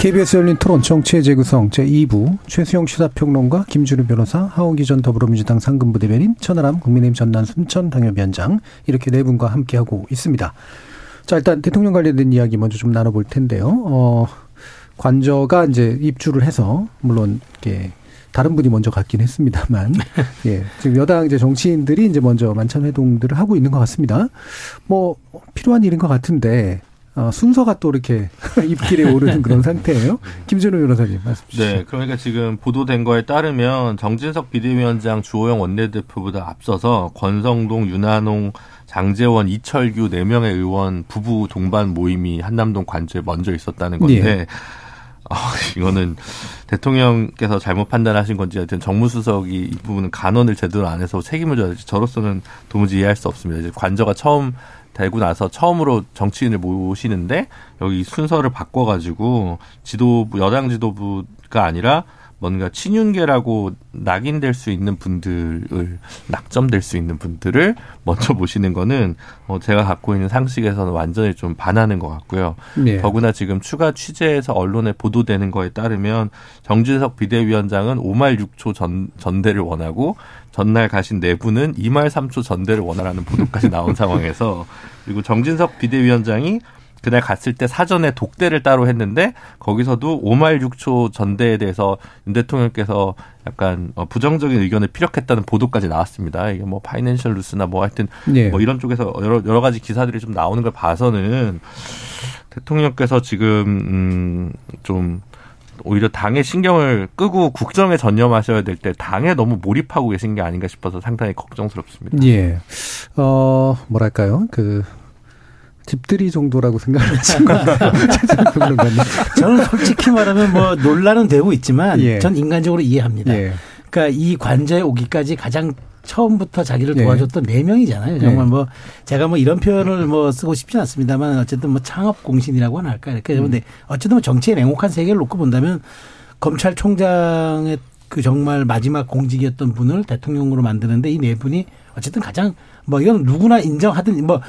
KBS 열린 토론 정치의 재구성 제2부 최수영 시사평론가 김주루 변호사 하원기 전 더불어민주당 상근부 대변인 천하람 국민의힘 전남 순천 당협위원장 이렇게 네 분과 함께하고 있습니다. 자 일단 대통령 관련된 이야기 먼저 좀 나눠볼 텐데요. 어, 관저가 이제 입주를 해서 물론 이렇게 다른 분이 먼저 갔긴 했습니다만, [laughs] 예, 지금 여당 이제 정치인들이 이제 먼저 만찬 회동들을 하고 있는 것 같습니다. 뭐 필요한 일인 것 같은데 어, 순서가 또 이렇게 [laughs] 입길에 오르는 그런 상태예요. 김준호 변호사님 말씀 주시죠. 네, 그러니까 지금 보도된 거에 따르면 정진석 비대위원장 주호영 원내대표보다 앞서서 권성동, 윤한홍, 장재원, 이철규 네 명의 의원 부부 동반 모임이 한남동 관저에 먼저 있었다는 건데 예. 어, 이거는 대통령께서 잘못 판단하신 건지 하여튼 정무수석이 이 부분은 간언을 제대로 안 해서 책임을 져야 지 저로서는 도무지 이해할 수 없습니다. 이제 관저가 처음 되고 나서 처음으로 정치인을 모시는데 여기 순서를 바꿔가지고 지도부 여당 지도부가 아니라 뭔가 친윤계라고 낙인될 수 있는 분들을 낙점될 수 있는 분들을 먼저 모시는 거는 어 제가 갖고 있는 상식에서는 완전히 좀 반하는 것 같고요. 예. 더구나 지금 추가 취재에서 언론에 보도되는 거에 따르면 정진석 비대위원장은 5말 6초 전, 전대를 원하고 전날 가신 내부는 2말 3초 전대를 원하라는 보도까지 나온 [laughs] 상황에서 그리고 정진석 비대위원장이 그날 갔을 때 사전에 독대를 따로 했는데 거기서도 5말 6초 전대에 대해서 윤 대통령께서 약간 어, 부정적인 의견을 피력했다는 보도까지 나왔습니다. 이게 뭐 파이낸셜 뉴스나 뭐 하여튼 예. 뭐 이런 쪽에서 여러 여러 가지 기사들이 좀 나오는 걸 봐서는 대통령께서 지금 음좀 오히려 당의 신경을 끄고 국정에 전념하셔야 될 때 당에 너무 몰입하고 계신 게 아닌가 싶어서 상당히 걱정스럽습니다. 예. 어, 뭐랄까요. 그, 집들이 정도라고 생각을 하신 건가요? [laughs] 저는 솔직히 말하면 뭐 논란은 되고 있지만 예. 전 인간적으로 이해합니다. 예. 그러니까 이 관저에 오기까지 가장 처음부터 자기를 예. 도와줬던 네 명이잖아요. 정말 뭐 제가 뭐 이런 표현을 뭐 쓰고 싶진 않습니다만 어쨌든 뭐 창업 공신이라고 하나 할까 이렇게 음. 근데 어쨌든 뭐 정치의 냉혹한 세계를 놓고 본다면 검찰총장의 그 정말 마지막 공직이었던 분을 대통령으로 만드는데 이 네 분이 어쨌든 가장 뭐 이건 누구나 인정하든 뭐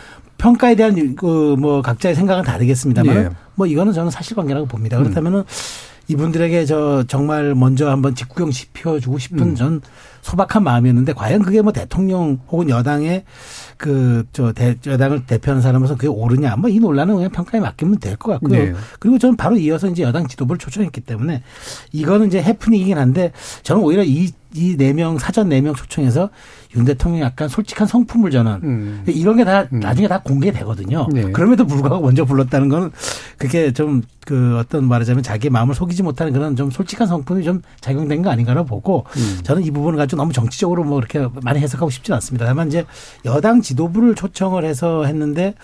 평가에 대한 그 뭐 각자의 생각은 다르겠습니다만 예. 뭐 이거는 저는 사실관계라고 봅니다. 그렇다면은 이분들에게 저 정말 먼저 한번 직구경 시켜주고 싶은 음. 전 소박한 마음이었는데 과연 그게 뭐 대통령 혹은 여당의 그저 여당을 대표하는 사람으로서 그게 옳으냐 뭐 이 논란은 그냥 평가에 맡기면 될 것 같고요. 네. 그리고 저는 바로 이어서 이제 여당 지도부를 초청했기 때문에 이거는 이제 해프닝이긴 한데 저는 오히려 이 이 네 명 사전 네 명 초청해서 윤 대통령이 약간 솔직한 성품을 저는 음. 이런 게다 음. 나중에 다 공개되거든요. 네. 그럼에도 불구하고 먼저 불렀다는 거는 그게 좀 그 어떤 말하자면 자기의 마음을 속이지 못하는 그런 좀 솔직한 성품이 좀 작용된 거 아닌가라고 보고 음. 저는 이 부분을 가지고 너무 정치적으로 뭐 그렇게 많이 해석하고 싶지는 않습니다. 다만 이제 여당 지도부를 초청을 해서 했는데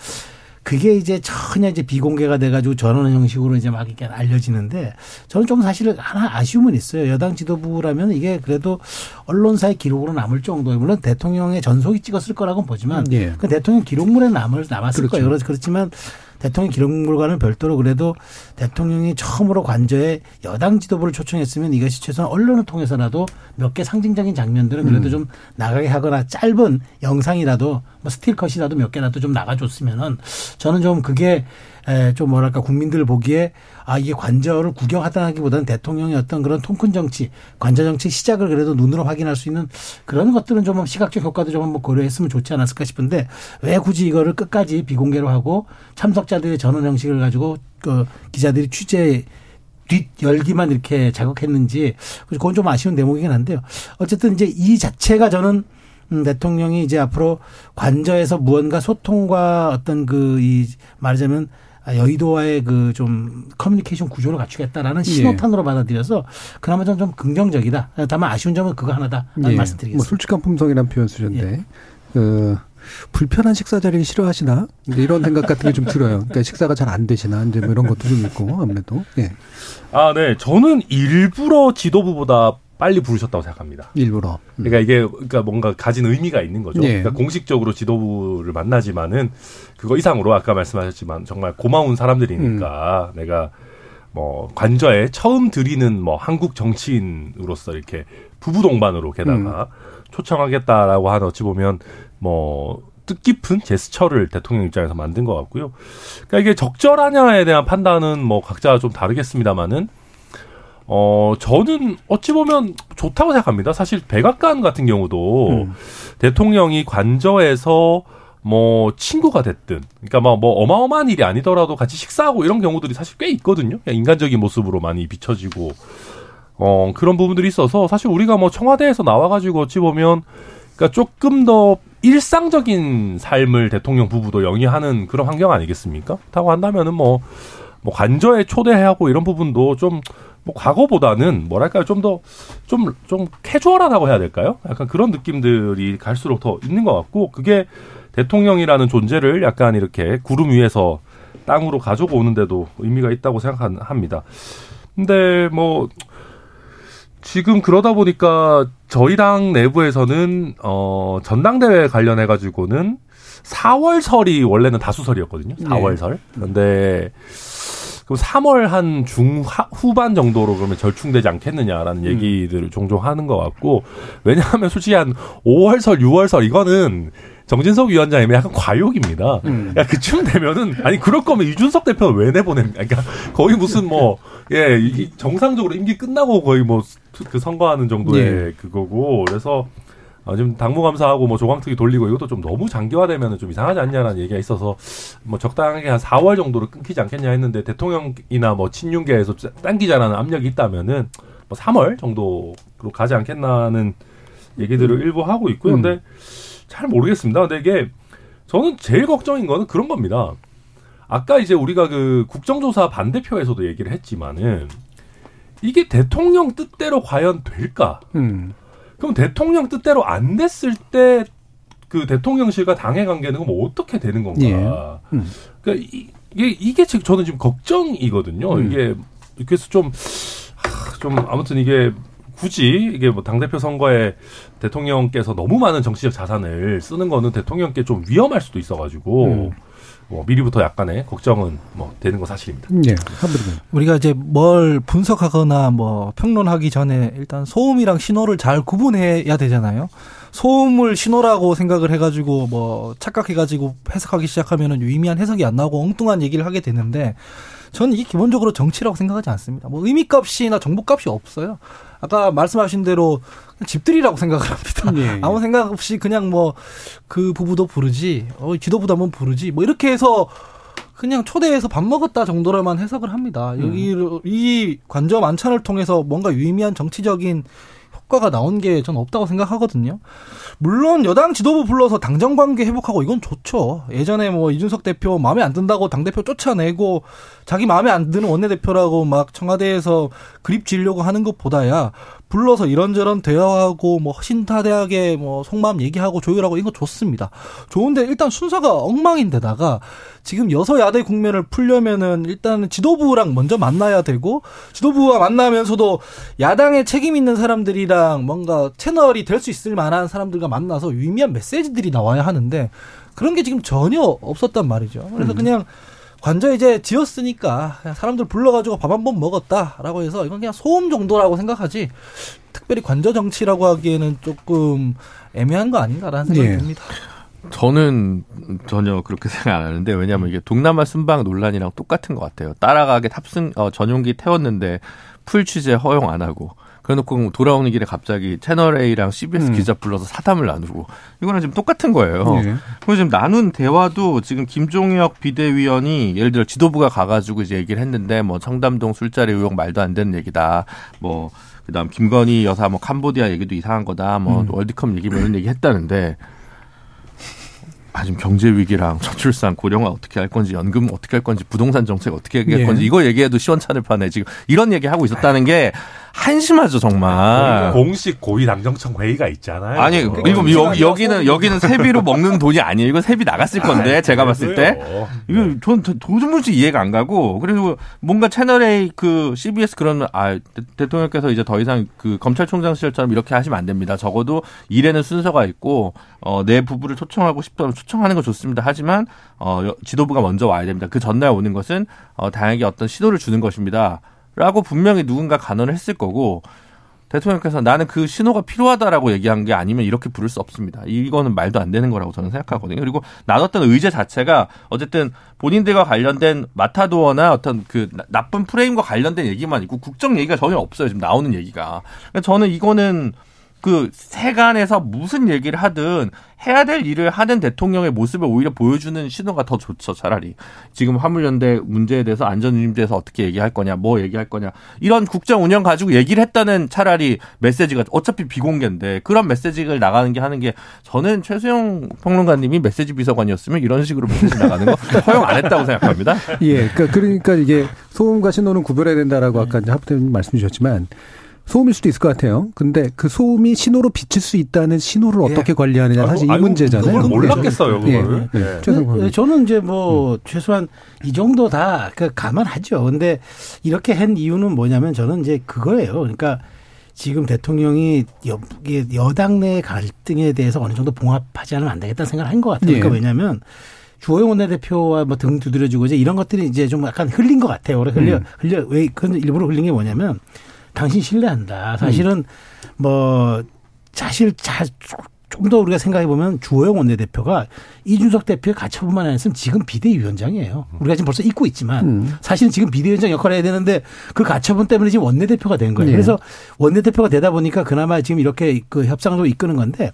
그게 이제 전혀 이제 비공개가 돼가지고 전원 형식으로 이제 막 이렇게 알려지는데 저는 좀 사실 하나 아쉬움은 있어요. 여당 지도부라면 이게 그래도 언론사의 기록으로 남을 정도에 물론 대통령의 전속이 찍었을 거라고는 보지만 예. 그 대통령 기록물에 남을 남았을 그렇죠. 거예요. 그렇- 그렇지만 대통령 기록물과는 별도로 그래도 대통령이 처음으로 관저에 여당 지도부를 초청했으면 이것이 최소한 언론을 통해서라도 몇 개 상징적인 장면들은 음. 그래도 좀 나가게 하거나 짧은 영상이라도 뭐 스틸컷이라도 몇 개라도 좀 나가줬으면은 저는 좀 그게 에, 좀 뭐랄까 국민들 보기에 아 이게 관저를 구경하다기보다는 대통령의 어떤 그런 통큰 정치, 관저 정치 시작을 그래도 눈으로 확인할 수 있는 그런 것들은 좀 시각적 효과도 좀 한번 고려했으면 좋지 않았을까 싶은데 왜 굳이 이거를 끝까지 비공개로 하고 참석자들의 전원 형식을 가지고 그 기자들이 취재 뒷 열기만 이렇게 자극했는지 그건 좀 아쉬운 대목이긴 한데요. 어쨌든 이제 이 자체가 저는 음, 대통령이 이제 앞으로 관저에서 무언가 소통과 어떤 그 이 말하자면 아, 여의도와의 그 좀 커뮤니케이션 구조를 갖추겠다라는 신호탄으로 받아들여서 그나마 좀, 좀 긍정적이다. 다만 아쉬운 점은 그거 하나다라는 예. 말씀드리겠습니다. 뭐 솔직한 품성이라는 표현 쓰셨는데 예. 그 불편한 식사 자리를 싫어하시나 이런 생각 같은 게 좀 들어요. 그러니까 식사가 잘 안 되시나 이제 뭐 이런 것도 좀 있고 아무래도 예 아, 네. 저는 일부러 지도부보다 빨리 부르셨다고 생각합니다. 일부러 음. 그러니까 이게 그러니까 뭔가 가진 의미가 있는 거죠. 예. 그러니까 공식적으로 지도부를 만나지만은 그거 이상으로 아까 말씀하셨지만 정말 고마운 사람들이니까 음. 내가 뭐 관저에 처음 드리는 뭐 한국 정치인으로서 이렇게 부부 동반으로 게다가 음. 초청하겠다라고 하는 어찌 보면 뭐 뜻깊은 제스처를 대통령 입장에서 만든 것 같고요. 그러니까 이게 적절하냐에 대한 판단은 뭐 각자 좀 다르겠습니다만은 어 저는 어찌 보면 좋다고 생각합니다. 사실 백악관 같은 경우도 음. 대통령이 관저에서 뭐 친구가 됐든, 그러니까 뭐, 뭐 어마어마한 일이 아니더라도 같이 식사하고 이런 경우들이 사실 꽤 있거든요. 그냥 인간적인 모습으로 많이 비춰지고 어 그런 부분들이 있어서 사실 우리가 뭐 청와대에서 나와 가지고 어찌 보면 그러니까 조금 더 일상적인 삶을 대통령 부부도 영위하는 그런 환경 아니겠습니까? 그렇다고 한다면은 뭐, 뭐 관저에 초대하고 이런 부분도 좀, 뭐 과거보다는 뭐랄까요, 좀 더, 좀, 좀 캐주얼하다고 해야 될까요? 약간 그런 느낌들이 갈수록 더 있는 것 같고, 그게 대통령이라는 존재를 약간 이렇게 구름 위에서 땅으로 가지고 오는데도 의미가 있다고 생각합니다. 근데 뭐, 지금 그러다 보니까 저희 당 내부에서는 어 전당대회 관련해 가지고는 4월설이 원래는 다수설이었거든요. 4월설. 그런데 그럼 3월 한 중 후반 정도로 그러면 절충되지 않겠느냐라는 얘기들을 종종 하는 것 같고 왜냐하면 솔직히 한 5월설, 6월설 이거는 정진석 위원장님이 약간 과욕입니다. 음. 야, 그쯤 되면은, 아니, 그럴 거면 이준석 대표는 왜 내보냅니까? 그러니까 거의 무슨 뭐, 예, 이 정상적으로 임기 끝나고 거의 뭐, 그 선거하는 정도의 예. 그거고, 그래서, 어, 지금 당무 감사하고 뭐 조광특위 돌리고 이것도 좀 너무 장기화되면 좀 이상하지 않냐라는 얘기가 있어서 뭐 적당하게 한 4월 정도로 끊기지 않겠냐 했는데 대통령이나 뭐 친윤계에서 당기자라는 압력이 있다면은 뭐 3월 정도로 가지 않겠나는 얘기들을 일부 하고 있고요. 음. 근데 잘 모르겠습니다. 근데 이게 저는 제일 걱정인 거는 그런 겁니다. 아까 이제 우리가 그 국정조사 반대표에서도 얘기를 했지만은 이게 대통령 뜻대로 과연 될까? 음. 그럼 대통령 뜻대로 안 됐을 때 그 대통령실과 당의 관계는 그럼 어떻게 되는 건가? 예. 음. 그러니까 이- 이게 이게 지금 저는 지금 걱정이거든요. 음. 이게 그래서 좀, 하, 좀 아무튼 이게 굳이 이게 뭐 당대표 선거에 대통령께서 너무 많은 정치적 자산을 쓰는 거는 대통령께 좀 위험할 수도 있어가지고 음. 뭐 미리부터 약간의 걱정은 뭐 되는 거 사실입니다. 예. 우리가 이제 뭘 분석하거나 뭐 평론하기 전에 일단 소음이랑 신호를 잘 구분해야 되잖아요. 소음을 신호라고 생각을 해가지고 뭐 착각해가지고 해석하기 시작하면은 유의미한 해석이 안 나오고 엉뚱한 얘기를 하게 되는데 저는 이게 기본적으로 정치라고 생각하지 않습니다. 뭐 의미값이나 정보값이 없어요. 아까 말씀하신 대로 집들이라고 [laughs] 생각을 합니다. 예. 아무 생각 없이 그냥 뭐 그 부부도 부르지, 어, 지도부도 한번 부르지, 뭐 이렇게 해서 그냥 초대해서 밥 먹었다 정도로만 해석을 합니다. 여기 이 관저 만찬을 통해서 뭔가 유의미한 정치적인 효과가 나온 게 전 없다고 생각하거든요. 물론 여당 지도부 불러서 당정 관계 회복하고 이건 좋죠. 예전에 뭐 이준석 대표 마음에 안 든다고 당 대표 쫓아내고 자기 마음에 안 드는 원내 대표라고 막 청와대에서 그립 지려고 하는 것보다야 불러서 이런저런 대화하고 뭐 허심탄회하게 뭐 속마음 얘기하고 조율하고 이거 좋습니다. 좋은데 일단 순서가 엉망인데다가 지금 여서야대 국면을 풀려면은 일단은 지도부랑 먼저 만나야 되고 지도부와 만나면서도 야당에 책임 있는 사람들이랑 뭔가 채널이 될 수 있을 만한 사람들과 만나서 유의미한 메시지들이 나와야 하는데 그런 게 지금 전혀 없었단 말이죠. 그래서 그냥 관저 이제 지었으니까 그냥 사람들 불러가지고 밥 한 번 먹었다라고 해서 이건 그냥 소음 정도라고 생각하지 특별히 관저 정치라고 하기에는 조금 애매한 거 아닌가라는 생각이 예. 듭니다. 저는 전혀 그렇게 [laughs] 생각 안 하는데 왜냐하면 이게 동남아 순방 논란이랑 똑같은 것 같아요. 따라가게 탑승 어, 전용기 태웠는데 풀 취재 허용 안 하고 그래놓고 돌아오는 길에 갑자기 채널 A랑 CBS 음. 기자 불러서 사담을 나누고 이거는 지금 똑같은 거예요. 예. 그리고 지금 나눈 대화도 지금 김종혁 비대위원이 예를 들어 지도부가 가가지고 이제 얘기를 했는데 뭐 청담동 술자리 의혹 말도 안 되는 얘기다. 뭐 그다음 김건희 여사 뭐 캄보디아 얘기도 이상한 거다. 뭐 월드컵 얘기 뭐 이런 얘기 했다는데 아, 지금 경제 위기랑 저출산 고령화 어떻게 할 건지 연금 어떻게 할 건지 부동산 정책 어떻게 할 예. 건지 이거 얘기해도 시원찮을 판에 지금 이런 얘기 하고 있었다는 게 한심하죠 정말. 공식 고위 당정청 회의가 있잖아요. 아니 어. 이거 여기, 여기는 여기는 세비로 먹는 돈이 아니에요. 이거 세비 나갔을 건데 제가 봤을 때. 이거 전 도- 도무지 이해가 안 가고 그리고 뭔가 채널 A 그 CBS 그러면 아 대- 대통령께서 이제 더 이상 그 검찰총장 시절처럼 이렇게 하시면 안 됩니다. 적어도 일에는 순서가 있고 어 내 부부를 초청하고 싶다면 초청하는 거 좋습니다. 하지만 어 여- 지도부가 먼저 와야 됩니다. 그 전날 오는 것은 어 다행히 어떤 신호를 주는 것입니다. 라고 분명히 누군가 간언을 했을 거고 대통령께서 나는 그 신호가 필요하다라고 얘기한 게 아니면 이렇게 부를 수 없습니다. 이거는 말도 안 되는 거라고 저는 생각하거든요. 그리고 나눴던 의제 자체가 어쨌든 본인들과 관련된 마타도어나 어떤 그 나- 나쁜 프레임과 관련된 얘기만 있고 국정 얘기가 전혀 없어요. 지금 나오는 얘기가. 그러니까 저는 이거는 그 세간에서 무슨 얘기를 하든 해야 될 일을 하는 대통령의 모습을 오히려 보여주는 신호가 더 좋죠 차라리. 지금 화물연대 문제에 대해서 안전운임제에서 어떻게 얘기할 거냐 뭐 얘기할 거냐. 이런 국정 운영 가지고 얘기를 했다는 차라리 메시지가 어차피 비공개인데 그런 메시지를 나가는 게 하는 게 저는 최수영 평론가님이 메시지 비서관이었으면 이런 식으로 메시지 나가는 거 [laughs] 허용 안 했다고 생각합니다. 예, 그러니까, 그러니까 이게 소음과 신호는 구별해야 된다라고 아까 이제 하부대님 말씀 주셨지만 소음일 수도 있을 것 같아요. 근데 그 소음이 신호로 비칠 수 있다는 신호를 예. 어떻게 관리하느냐 사실 이 아이고, 문제잖아요. 그걸 몰랐겠어요, 예, 그거를. 예. 예. 최승호 네. 저는 이제 뭐 최소한 이 정도 다그 감안하죠. 근데 이렇게 한 이유는 뭐냐면 저는 이제 그거예요. 그러니까 지금 대통령이 여, 이게 여당 내 갈등에 대해서 어느 정도 봉합하지 않으면 안 되겠다는 생각을 한 것 같아요. 그러니까 예. 왜냐하면 주호영 원내대표와 뭐 등 두드려주고 이제 이런 것들이 이제 좀 약간 흘린 것 같아요. 그래 흘려 음. 흘려 왜 그건 일부러 흘린 게 뭐냐면 당신 신뢰한다. 사실은 뭐 사실 좀 더 우리가 생각해 보면 주호영 원내대표가 이준석 대표의 가처분만 안 했으면 지금 비대위원장이에요. 우리가 지금 벌써 잊고 있지만 음. 사실은 지금 비대위원장 역할을 해야 되는데 그 가처분 때문에 지금 원내대표가 된 거예요. 예. 그래서 원내대표가 되다 보니까 그나마 지금 이렇게 그 협상도 이끄는 건데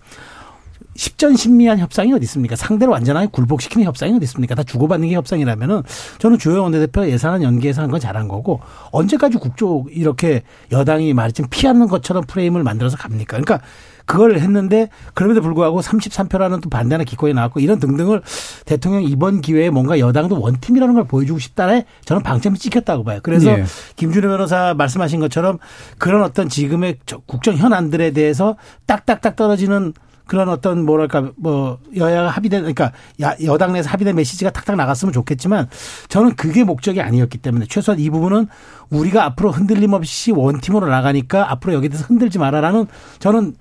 십전신미한 협상이 어디 있습니까? 상대를 완전하게 굴복시키는 협상이 어디 있습니까? 다 주고받는 게 협상이라면은 저는 주호영 원내대표가 예산안 연계해서 한 건 잘한 거고 언제까지 국조 이렇게 여당이 말했지만 피하는 것처럼 프레임을 만들어서 갑니까? 그러니까 그걸 했는데 그럼에도 불구하고 33표라는 또 반대하는 기권이 나왔고 이런 등등을 대통령 이번 기회에 뭔가 여당도 원팀이라는 걸 보여주고 싶다에 저는 방점이 찍혔다고 봐요. 그래서 예. 김준호 변호사 말씀하신 것처럼 그런 어떤 지금의 저 국정 현안들에 대해서 딱딱딱 떨어지는 그런 어떤 뭐랄까 뭐 여야가 합의된 그러니까 야- 여당 내에서 합의된 메시지가 탁탁 나갔으면 좋겠지만 저는 그게 목적이 아니었기 때문에 최소한 이 부분은 우리가 앞으로 흔들림 없이 원팀으로 나가니까 앞으로 여기에 대해서 흔들지 마라라는 저는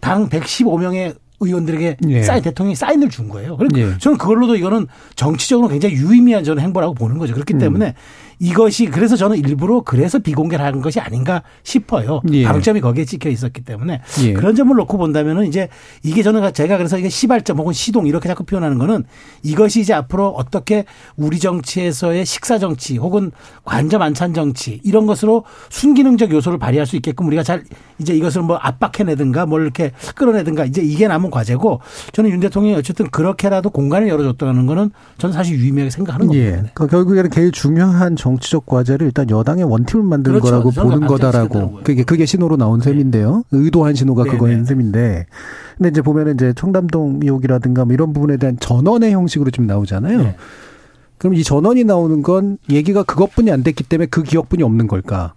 당 115명의 의원들에게 예. 사인 대통령이 사인을 준 거예요. 그러니까 예. 저는 그걸로도 이거는 정치적으로 굉장히 유의미한 저는 행보라고 보는 거죠. 그렇기 때문에 이것이 그래서 저는 일부러 그래서 비공개를 하는 것이 아닌가 싶어요. 예. 방점이 거기에 찍혀 있었기 때문에 예. 그런 점을 놓고 본다면은 이제 이게 저는 제가 그래서 이게 시발점 혹은 시동 이렇게 자꾸 표현하는 거는 이것이 이제 앞으로 어떻게 우리 정치에서의 식사 정치 혹은 관점 안찬 정치 이런 것으로 순기능적 요소를 발휘할 수 있게끔 우리가 잘 이제 이것을 뭐 압박해내든가 뭘 이렇게 끌어내든가 이제 이게 남은 과제고 저는 윤 대통령이 어쨌든 그렇게라도 공간을 열어줬다는 거는 저는 사실 유의미하게 생각하는 예. 겁니다. 그 결국에는 제일 중요한 정 치적 과제를 일단 여당의 원팀을 만드는 그렇죠. 거라고 보는 거다라고. 그게 그게 신호로 나온 셈인데요. 의도한 신호가 네, 그거인 네. 셈인데. 근데 이제 보면은 이제 청담동 의혹이라든가 뭐 이런 부분에 대한 전원의 형식으로 좀 나오잖아요. 네. 그럼 이 전원이 나오는 건 얘기가 그것뿐이 안 됐기 때문에 그 기억뿐이 없는 걸까?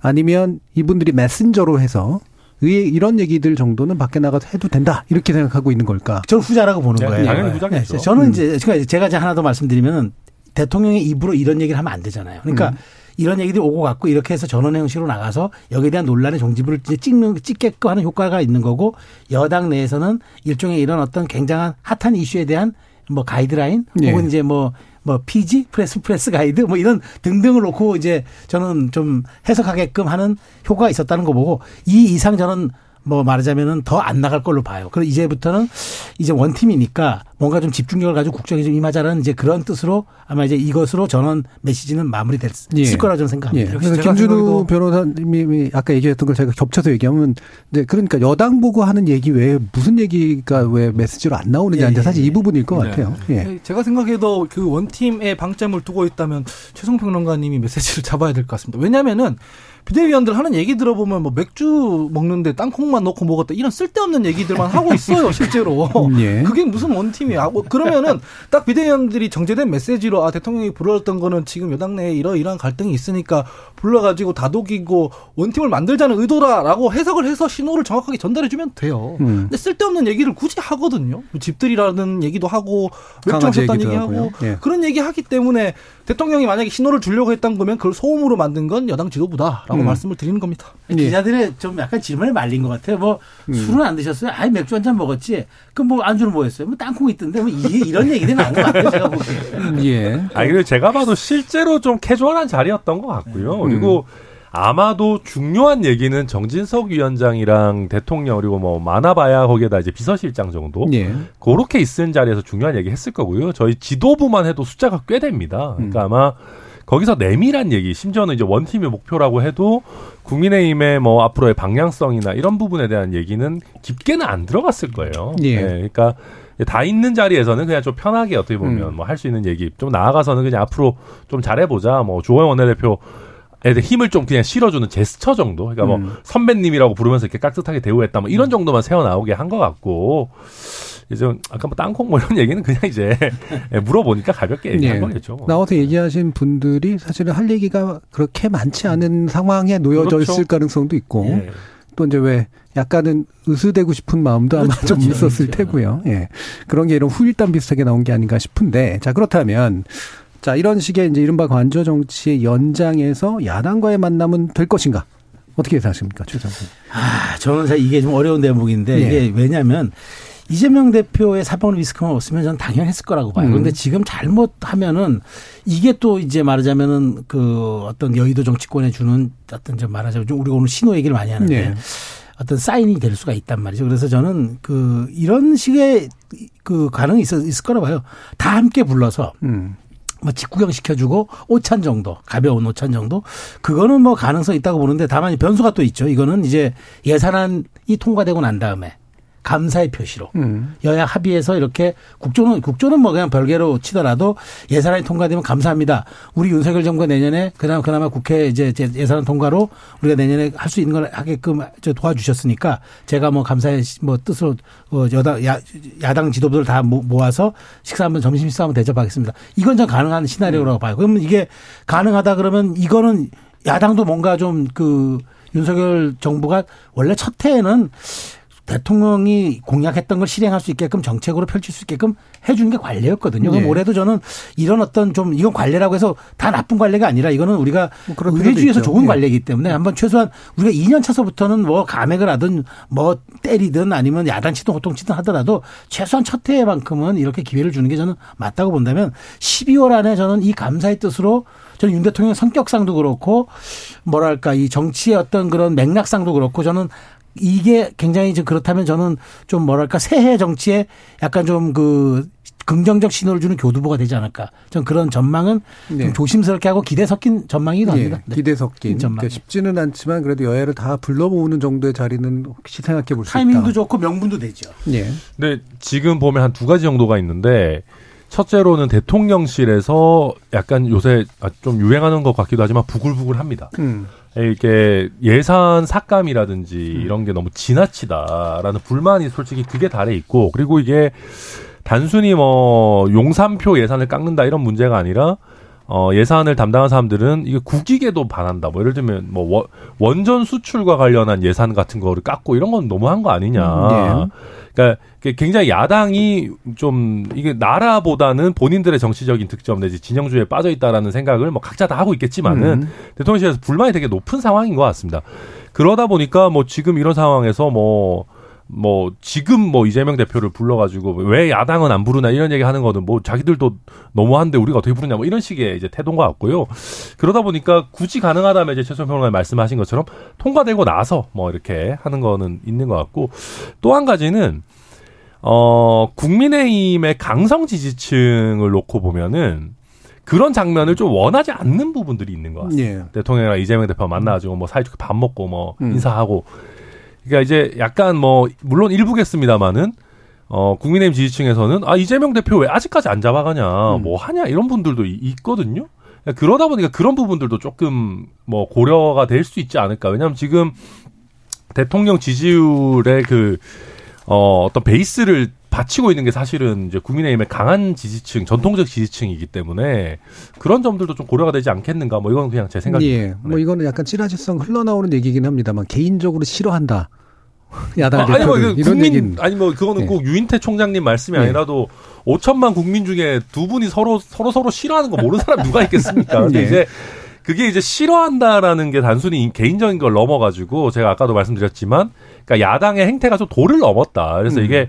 아니면 이분들이 메신저로 해서 의 이런 얘기들 정도는 밖에 나가서 해도 된다 이렇게 생각하고 있는 걸까? 저는 후자라고 보는 네, 거예요. 당연히 후자겠죠. 네, 저는 이제 그러니까 제가 이제 하나 더 말씀드리면 대통령의 입으로 이런 얘기를 하면 안 되잖아요. 그러니까 이런 얘기들이 오고 갔고 이렇게 해서 전원의 형식으로 나가서 여기에 대한 논란의 종지부를 찍는 찍게끔 하는 효과가 있는 거고 여당 내에서는 일종의 이런 어떤 굉장한 핫한 이슈에 대한 뭐 가이드라인 예. 혹은 이제 뭐뭐 PG press press guide 뭐 이런 등등을 놓고 이제 저는 좀 해석하게끔 하는 효과가 있었다는 거 보고 이 이상 저는 뭐 말하자면은 더 안 나갈 걸로 봐요. 그럼 이제부터는 이제 one team이니까 뭔가 좀 집중력을 가지고 국정에 좀 임하자라는 이제 그런 뜻으로 아마 이제 이것으로 전원 메시지는 마무리될 예. 거라고 저는 생각합니다. 예. 그래서 김준우 변호사님이 아까 얘기했던 걸 제가 겹쳐서 얘기하면 이제 그러니까 여당 보고 하는 얘기 외에 무슨 얘기가 왜 메시지로 안 나오느냐 예, 이제 사실 예, 이 부분일 것 네. 같아요. 예. 제가 생각해도 그 원팀에 방점을 두고 있다면 최성 평론가님이 메시지를 잡아야 될 것 같습니다. 왜냐면은 비대위원들 하는 얘기 들어보면 뭐 맥주 먹는데 땅콩만 넣고 먹었다 이런 쓸데없는 얘기들만 하고 [laughs] 있어요 실제로. 예. 그게 무슨 원팀이야? 뭐 그러면은 딱 비대위원들이 정제된 메시지로 아 대통령이 불러왔던 거는 지금 여당 내에 이러이러한 갈등이 있으니까 불러가지고 다독이고 원팀을 만들자는 의도다라고 해석을 해서 신호를 정확하게 전달해주면 돼요. 음. 근데 쓸데없는 얘기를 굳이 하거든요. 뭐 집들이라는 얘기도 하고 맥주 마셨다는 얘기하고. 예. 그런 얘기 하기 때문에 대통령이 만약에 신호를 주려고 했던 거면 그걸 소음으로 만든 건 여당 지도부다라고 음. 말씀을 드리는 겁니다. 예. 기자들의 좀 약간 질문에 말린 것 같아요. 뭐 술은 안 드셨어요? 아이 맥주 한 잔 먹었지. 그럼 뭐 안주는 뭐였어요? 뭐 땅콩 있던데 뭐 이게 이런 얘기들이 나온 것 같아요. 제가 보기에. 예. 아니 그리고 제가 봐도 실제로 좀 캐주얼한 자리였던 것 같고요. 그리고 아마도 중요한 얘기는 정진석 위원장이랑 대통령 그리고 뭐 많아봐야 거기에다 이제 비서실장 정도 예. 그렇게 있은 자리에서 중요한 얘기 했을 거고요. 저희 지도부만 해도 숫자가 꽤 됩니다. 그러니까 아마 거기서 내밀한 얘기, 심지어는 이제 원팀의 목표라고 해도 국민의힘의 뭐 앞으로의 방향성이나 이런 부분에 대한 얘기는 깊게는 안 들어갔을 거예요. 예. 그러니까 다 있는 자리에서는 그냥 좀 편하게 어떻게 보면 음. 뭐할 수 있는 얘기, 좀 나아가서는 그냥 앞으로 좀 잘해보자. 뭐 조호영 원내대표 에 힘을 좀 그냥 실어주는 제스처 정도. 그러니까 뭐 음. 선배님이라고 부르면서 이렇게 깍듯하게 대우했다. 뭐 이런 정도만 새어 나오게 한 것 같고. 이제 아까 뭐 땅콩 뭐 이런 얘기는 그냥 이제 [laughs] 물어보니까 가볍게 얘기한 예. 거겠죠. 뭐. 나와서 얘기하신 분들이 사실은 할 얘기가 그렇게 많지 않은 상황에 놓여져 그렇죠. 있을 가능성도 있고 예. 또 이제 왜 약간은 으스대고 싶은 마음도 아마 그렇죠, 좀 그렇죠. 있었을 그렇죠. 테고요. 예. 그런 게 이런 후일담 비슷하게 나온 게 아닌가 싶은데 자 그렇다면 자 이런 식의 이제 이른바 관저 정치의 연장에서 야당과의 만남은 될 것인가? 어떻게 예상하십니까, 최상훈? 아, 저는 사실 이게 좀 어려운 대목인데 예. 이게 왜냐하면 이재명 대표의 사법 리스크만 없으면 저는 당연했을 거라고 봐요. 음. 그런데 지금 잘못하면은 이게 또 이제 말하자면은 그 어떤 여의도 정치권에 주는 어떤 좀 말하자면 좀 우리가 오늘 신호 얘기를 많이 하는데 네. 어떤 사인이 될 수가 있단 말이죠. 그래서 저는 그 이런 식의 그 가능이 있을 거라 봐요. 다 함께 불러서 음. 뭐 직구경 시켜주고 오찬 정도 가벼운 오찬 정도 그거는 뭐 가능성 이 있다고 보는데 다만 변수가 또 있죠. 이거는 이제 예산안이 통과되고 난 다음에 감사의 표시로 음. 여야 합의해서 이렇게 국조는 국조는 뭐 그냥 별개로 치더라도 예산안이 통과되면 감사합니다. 우리 윤석열 정부가 내년에 그나마 그나마 국회 이제 제- 예산안 통과로 우리가 내년에 할 수 있는 걸 하게끔 저 도와주셨으니까 제가 뭐 감사의 뭐 뜻으로 어 여당 야, 야당 지도부들 다 모- 모아서 식사 한번 점심 식사 한번 대접하겠습니다. 이건 전 가능한 시나리오라고 봐요. 그러면 이게 가능하다 그러면 이거는 야당도 뭔가 좀그 윤석열 정부가 원래 첫 해에는 대통령이 공약했던 걸 실행할 수 있게끔 정책으로 펼칠 수 있게끔 해주는 게 관례였거든요. 그럼 예. 올해도 저는 이런 어떤 좀 이건 관례라고 해서 다 나쁜 관례가 아니라 이거는 우리가 뭐 의회주의에서. 좋은 예. 관례이기 때문에 한번 최소한 우리가 2년 차서부터는 뭐 감액을 하든 뭐 때리든 아니면 야단치든 호통치든 하더라도 최소한 첫 해만큼은 이렇게 기회를 주는 게 저는 맞다고 본다면 12월 안에 저는 이 감사의 뜻으로 저는 윤 대통령 성격상도 그렇고 뭐랄까 이 정치의 어떤 그런 맥락상도 그렇고 저는 이게 굉장히 좀 그렇다면 저는 좀 뭐랄까 새해 정치에 약간 좀 그 긍정적 신호를 주는 교두보가 되지 않을까. 전 그런 전망은 네. 좀 조심스럽게 하고 기대 섞인 전망이기도 합니다. 예, 네. 기대 섞인. 전망. 그러니까 쉽지는 않지만 그래도 여야를 다 불러 모으는 정도의 자리는 혹시 생각해 볼 수 있다. 타이밍도 좋고 명분도 되죠. 예. 근데 지금 보면 한 두 가지 정도가 있는데 첫째로는 대통령실에서 약간 요새 아, 좀 유행하는 것 같기도 하지만 부글부글합니다. 음. 이게 예산 삭감이라든지 이런 게 너무 지나치다라는 불만이 솔직히 그게 달에 있고 그리고 이게 단순히 뭐 용산표 예산을 깎는다 이런 문제가 아니라 어 예산을 담당한 사람들은 이게 국익에도 반한다. 뭐 예를 들면 뭐 원- 원전 수출과 관련한 예산 같은 거를 깎고 이런 건 너무한 거 아니냐. 네. 그러니까 굉장히 야당이 좀 이게 나라보다는 본인들의 정치적인 득점 내지 진영주의에 빠져 있다라는 생각을 뭐 각자 다 하고 있겠지만은 음. 대통령실에서 불만이 되게 높은 상황인 것 같습니다. 그러다 보니까 뭐 지금 이런 상황에서 뭐, 뭐, 지금 뭐 이재명 대표를 불러가지고 왜 야당은 안 부르나 이런 얘기 하는 거는 뭐 자기들도 너무한데 우리가 어떻게 부르냐 뭐 이런 식의 이제 태도인 것 같고요. 그러다 보니까 굳이 가능하다면 이제 최소영 평론가님 말씀하신 것처럼 통과되고 나서 뭐 이렇게 하는 거는 있는 것 같고 또 한 가지는 어, 국민의힘의 강성 지지층을 놓고 보면은 그런 장면을 좀 원하지 않는 부분들이 있는 것 같습니다. 예. 대통령이랑 이재명 대표 만나가지고 뭐 사이좋게 밥 먹고 뭐 음. 인사하고. 그러니까 이제 약간 뭐 물론 일부겠습니다만은 어 국민의힘 지지층에서는 아 이재명 대표 왜 아직까지 안 잡아가냐 음. 뭐 하냐 이런 분들도 이- 있거든요. 그러니까 그러다 보니까 그런 부분들도 조금 뭐 고려가 될 수 있지 않을까. 왜냐하면 지금 대통령 지지율의 그 어, 어떤 베이스를 받치고 있는 게 사실은 이제 국민의힘의 강한 지지층, 전통적 지지층이기 때문에 그런 점들도 좀 고려가 되지 않겠는가. 뭐 이건 그냥 제 생각입니다. 예. 뭐 이거는 약간 찌라시성 흘러나오는 얘기긴 합니다만 개인적으로 싫어한다. [laughs] 야당 아, 아니 뭐 이거 이런 국민 얘기는 아니 뭐 그거는 예. 꼭 유인태 총장님 말씀이 예. 아니라도 5천만 국민 중에 두 분이 서로 서로 서로 싫어하는 거 모르는 사람 누가 있겠습니까? [laughs] 근데 예. 이제 그게 이제 싫어한다라는 게 단순히 개인적인 걸 넘어가지고 제가 아까도 말씀드렸지만 그러니까 야당의 행태가 좀 도를 넘었다. 그래서 음. 이게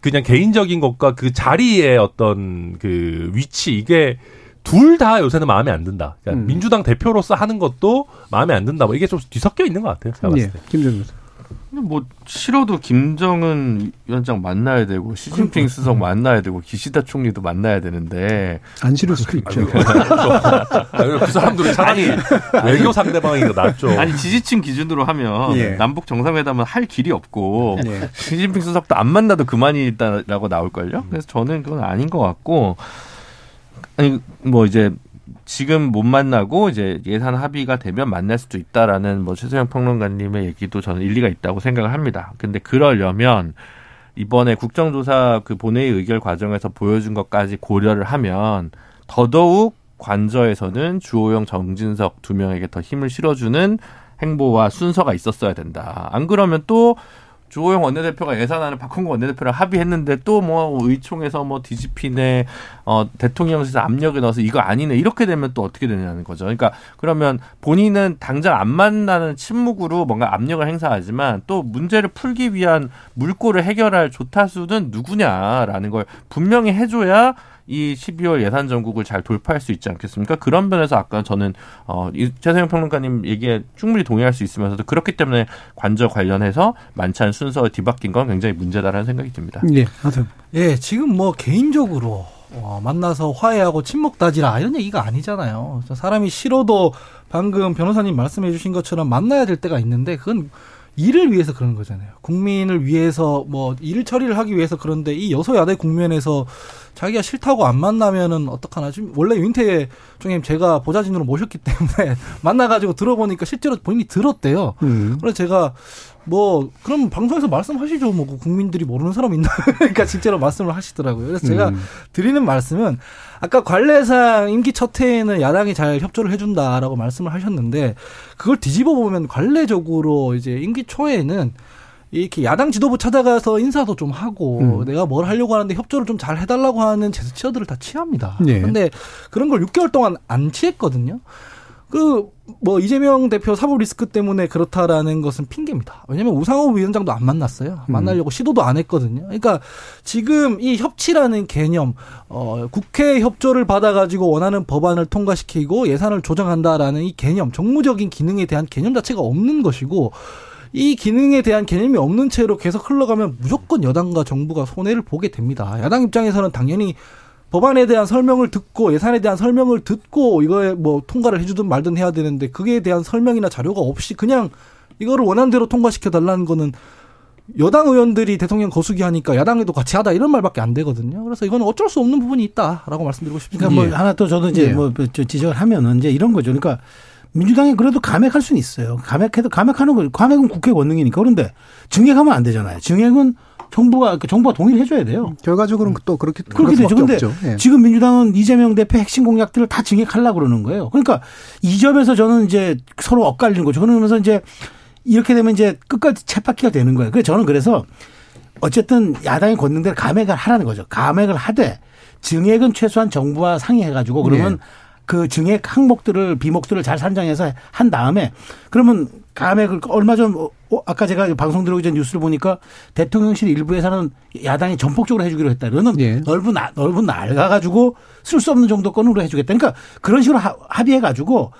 그냥 개인적인 것과 그 자리의 어떤 그 위치 이게 둘 다 요새는 마음에 안 든다. 그러니까 음. 민주당 대표로서 하는 것도 마음에 안 든다. 뭐 이게 좀 뒤섞여 있는 것 같아요. 제가 봤을 예. 때. 김정은 교수. 근데 뭐 싫어도 김정은 위원장 만나야 되고 시진핑 수석 만나야 되고 기시다 총리도 만나야 되는데 안 싫을 수도 있죠. 아, 그 사람들은 차라리 외교 상대방이 더 낫죠. 아니 지지층 기준으로 하면 예. 남북 정상회담은 할 길이 없고 예. 시진핑 수석도 안 만나도 그만이다라고 나올걸요. 그래서 저는 그건 아닌 것 같고 아니 뭐 이제 지금 못 만나고 이제 예산 합의가 되면 만날 수도 있다라는 뭐 최소영 평론가님의 얘기도 저는 일리가 있다고 생각을 합니다. 근데 그러려면 이번에 국정조사 그 본회의 의결 과정에서 보여준 것까지 고려를 하면 더더욱 관저에서는 주호영, 정진석 두 명에게 더 힘을 실어주는 행보와 순서가 있었어야 된다. 안 그러면 또 주호영 원내대표가 예산안을 박홍구 원내대표랑 합의했는데 또 뭐 의총에서 뭐 뒤집히네, 어, 대통령실에서 압력을 넣어서 이거 아니네 이렇게 되면 또 어떻게 되냐는 거죠. 그러니까 그러면 본인은 당장 안 만나는 침묵으로 뭔가 압력을 행사하지만 또 문제를 풀기 위한 물꼬를 해결할 조타수는 누구냐라는 걸 분명히 해줘야 이 12월 예산 전국을 잘 돌파할 수 있지 않겠습니까? 그런 면에서 아까 저는 어 최세영 평론가님 얘기에 충분히 동의할 수 있으면서도 그렇기 때문에 관저 관련해서 만찬 순서 뒤바뀐 건 굉장히 문제다라는 생각이 듭니다. 예, 하세요. 예, 지금 뭐 개인적으로 어, 만나서 화해하고 침묵 다지라 이런 얘기가 아니잖아요. 사람이 싫어도 방금 변호사님 말씀해 주신 것처럼 만나야 될 때가 있는데 그건 일을 위해서 그러는 거잖아요. 국민을 위해서 뭐일 처리를 하기 위해서 그런데 이 여소야대 국면에서 자기가 싫다고 안 만나면은 어떡하나. 지금 원래 윤태 총님 제가 보좌진으로 모셨기 때문에 [laughs] 만나가지고 들어보니까 실제로 본인이 들었대요. 음. 그래서 제가 뭐 그럼 방송에서 말씀하시죠. 뭐 국민들이 모르는 사람 있나? [laughs] 그러니까 실제로 말씀을 하시더라고요. 그래서 제가 음. 드리는 말씀은 아까 관례상 임기 첫 해에는 야당이 잘 협조를 해준다라고 말씀을 하셨는데 그걸 뒤집어 보면 관례적으로 이제 임기 초에는 이렇게 야당 지도부 찾아가서 인사도 좀 하고 음. 내가 뭘 하려고 하는데 협조를 좀 잘 해달라고 하는 제스처들을 다 취합니다. 예. 근데 그런 걸 6개월 동안 안 취했거든요. 그 뭐 이재명 대표 사법 리스크 때문에 그렇다라는 것은 핑계입니다. 왜냐면 우상호 위원장도 안 만났어요. 만나려고 시도도 안 했거든요. 그러니까 지금 이 협치라는 개념, 어 국회 협조를 받아가지고 원하는 법안을 통과시키고 예산을 조정한다라는 이 개념, 정무적인 기능에 대한 개념 자체가 없는 것이고. 이 기능에 대한 개념이 없는 채로 계속 흘러가면 무조건 여당과 정부가 손해를 보게 됩니다. 야당 입장에서는 당연히 법안에 대한 설명을 듣고 예산에 대한 설명을 듣고 이거에 뭐 통과를 해주든 말든 해야 되는데 그에 대한 설명이나 자료가 없이 그냥 이거를 원하는 대로 통과시켜 달라는 거는 여당 의원들이 대통령 거수기 하니까 야당에도 같이 하다 이런 말밖에 안 되거든요. 그래서 이건 어쩔 수 없는 부분이 있다라고 말씀드리고 싶습니다. 그러니까 뭐 예. 하나 또 저도 이제 예. 뭐저 지적을 하면은 이제 이런 거죠. 그러니까 민주당이 그래도 감액할 수는 있어요. 감액해도 감액하는 거 감액은 국회 권능이니까 그런데 증액하면 안 되잖아요. 증액은 정부가 그러니까 정부가 동의를 해줘야 돼요. 결과적으로는 또 그렇게 그렇게 되죠. 없죠. 예. 지금 민주당은 이재명 대표 핵심 공약들을 다 증액하려고 그러는 거예요. 그러니까 이 점에서 저는 이제 서로 엇갈리는 거죠. 그러면서 이제 이렇게 되면 이제 끝까지 쳇바퀴가 되는 거예요. 그래서 저는 그래서 어쨌든 야당의 권능대로 감액을 하라는 거죠. 감액을 하되 증액은 최소한 정부와 상의해가지고 그러면 네. 그 증액 항목들을 비목들을 잘 산정해서 한 다음에 그러면 감액을 얼마 전 어, 아까 제가 방송 들어오기 전 뉴스를 보니까 대통령실 일부에서는 야당이 전폭적으로 해주기로 했다. 그러는 예. 넓은 나- 넓은 날 가가지고 쓸 수 없는 정도 건으로 해주겠다. 그러니까 그런 식으로 하- 합의해 가지고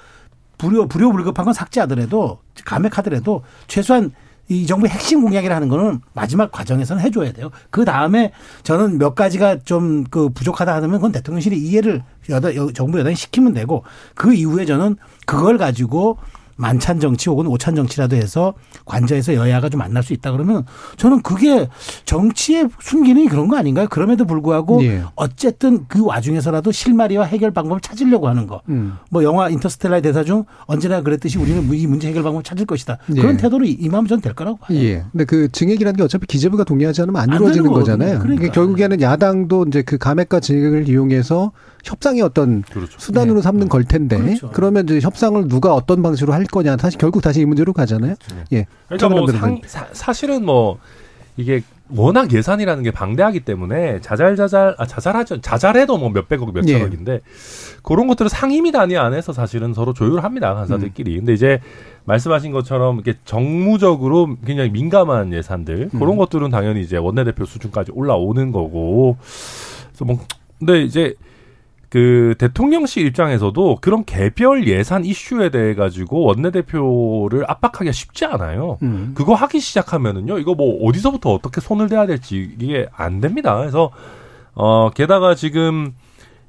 불효 불효 불급한 건 삭제하더라도 감액하더라도 최소한 이 정부의 핵심 공약이라는 거는 마지막 과정에서는 해줘야 돼요. 그 다음에 저는 몇 가지가 좀 그 부족하다 하면 그건 대통령실이 이해를 여당, 여- 정부 여당이 시키면 되고 그 이후에 저는 그걸 가지고 만찬 정치 혹은 오찬 정치라도 해서 관저에서 여야가 좀 만날 수 있다 그러면 저는 그게 정치의 순기능이 그런 거 아닌가요? 그럼에도 불구하고 예. 어쨌든 그 와중에서라도 실마리와 해결 방법을 찾으려고 하는 거. 음. 뭐 영화 인터스텔라의 대사 중 언제나 그랬듯이 우리는 이 문제 해결 방법을 찾을 것이다. 그런 예. 태도로 임하면 저는 될 거라고 봐요. 예. 근데 그 증액이라는 게 어차피 기재부가 동의하지 않으면 안 안 이루어지는 되는 거잖아요. 그러니까 그러니까. 결국에는 야당도 이제 그 감액과 증액을 이용해서 협상의 어떤 그렇죠. 수단으로 삼는 걸 텐데 그렇죠. 그러면 이제 협상을 누가 어떤 방식으로 할 거냐. 다시 결국 다시 이 문제로 가잖아요. 예. 그러니까 뭐. 상, 사, 사실은 뭐 이게 워낙 예산이라는 게 방대하기 때문에 자잘자잘 아 자잘하죠. 자잘해도 뭐 몇백억 몇천억인데 그런 것들을 상임위 단위 안에서 사실은 서로 조율합니다 간사들끼리. 근데 이제 말씀하신 것처럼 이렇게 정무적으로 굉장히 민감한 예산들 그런 것들은 당연히 이제 원내대표 수준까지 올라오는 거고. 그래서 뭐 근데 이제 그 대통령실 입장에서도 그런 개별 예산 이슈에 대해 가지고 원내대표를 압박하기가 쉽지 않아요. 음. 그거 하기 시작하면은요, 이거 뭐 어디서부터 어떻게 손을 대야 될지 이게 안 됩니다. 그래서 어 게다가 지금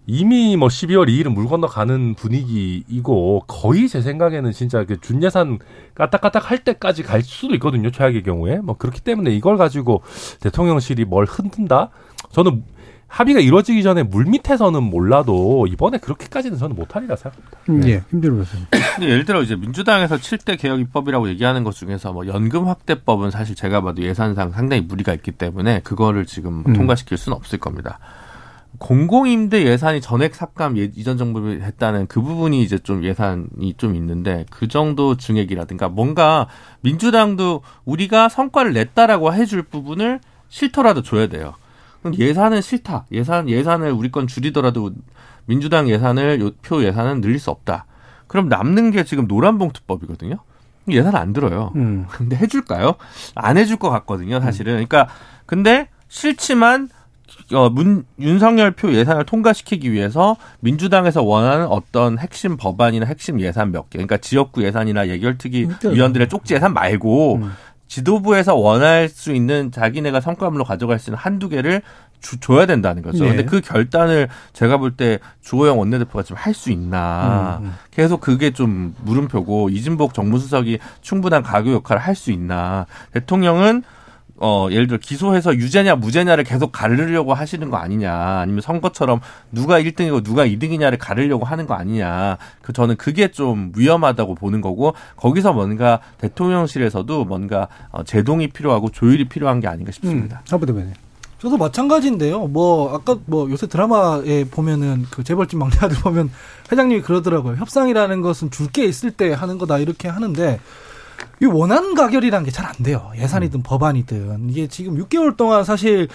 이미 뭐 12월 2일은 물 건너 가는 분위기이고 거의 제 생각에는 진짜 그 준예산 까딱까딱 할 때까지 갈 수도 있거든요. 최악의 경우에 뭐 그렇기 때문에 이걸 가지고 대통령실이 뭘 흔든다? 저는 합의가 이루어지기 전에 물 밑에서는 몰라도 이번에 그렇게까지는 저는 못하리라 생각합니다. 음, 예. 힘들어. 근데 예를 들어 이제 민주당에서 7대 개혁 입법이라고 얘기하는 것 중에서 뭐 연금 확대법은 사실 제가 봐도 예산상 상당히 무리가 있기 때문에 그거를 지금 음. 통과시킬 수는 없을 겁니다. 공공임대 예산이 전액 삭감 예, 이전 정부에 했다는 그 부분이 이제 좀 예산이 좀 있는데 그 정도 증액이라든가 뭔가 민주당도 우리가 성과를 냈다라고 해줄 부분을 싫더라도 줘야 돼요. 예산은 싫다. 예산 예산을 우리 건 줄이더라도 민주당 예산을 표 예산은 늘릴 수 없다. 그럼 남는 게 지금 노란봉투법이거든요. 예산 안 들어요. 음. 근데 해줄까요? 안 해줄 것 같거든요, 사실은. 그러니까 근데 싫지만 어, 문, 윤석열 표 예산을 통과시키기 위해서 민주당에서 원하는 어떤 핵심 법안이나 핵심 예산 몇 개, 그러니까 지역구 예산이나 예결특위. 위원들의 쪽지 예산 말고 음. 지도부에서 원할 수 있는 자기네가 성과물로 가져갈 수 있는 한두 개를 주, 줘야 된다는 거죠. 네. 근데 그 결단을 제가 볼 때 주호영 원내대표가 좀할수 있나. 음, 음. 계속 그게 좀 물음표고 이진복 정무수석이 충분한 가교 역할을 할 수 있나. 대통령은 어, 예를 들어 기소해서 유죄냐 무죄냐를 계속 가르려고 하시는 거 아니냐. 아니면 선거처럼 누가 1등이고 누가 2등이냐를 가르려고 하는 거 아니냐. 그 저는 그게 좀 위험하다고 보는 거고 거기서 뭔가 대통령실에서도 뭔가 어, 제동이 필요하고 조율이 필요한 게 아닌가 음. 싶습니다. 하부대변인. 저도 마찬가지인데요. 뭐 아까 뭐 요새 드라마에 보면은 그 재벌집 막내 아들 보면 회장님이 그러더라고요. 협상이라는 것은 줄 게 있을 때 하는 거다 이렇게 하는데 이 원안 가결이라는 게 잘 안 돼요. 예산이든 법안이든 이게 지금 6개월 동안 사실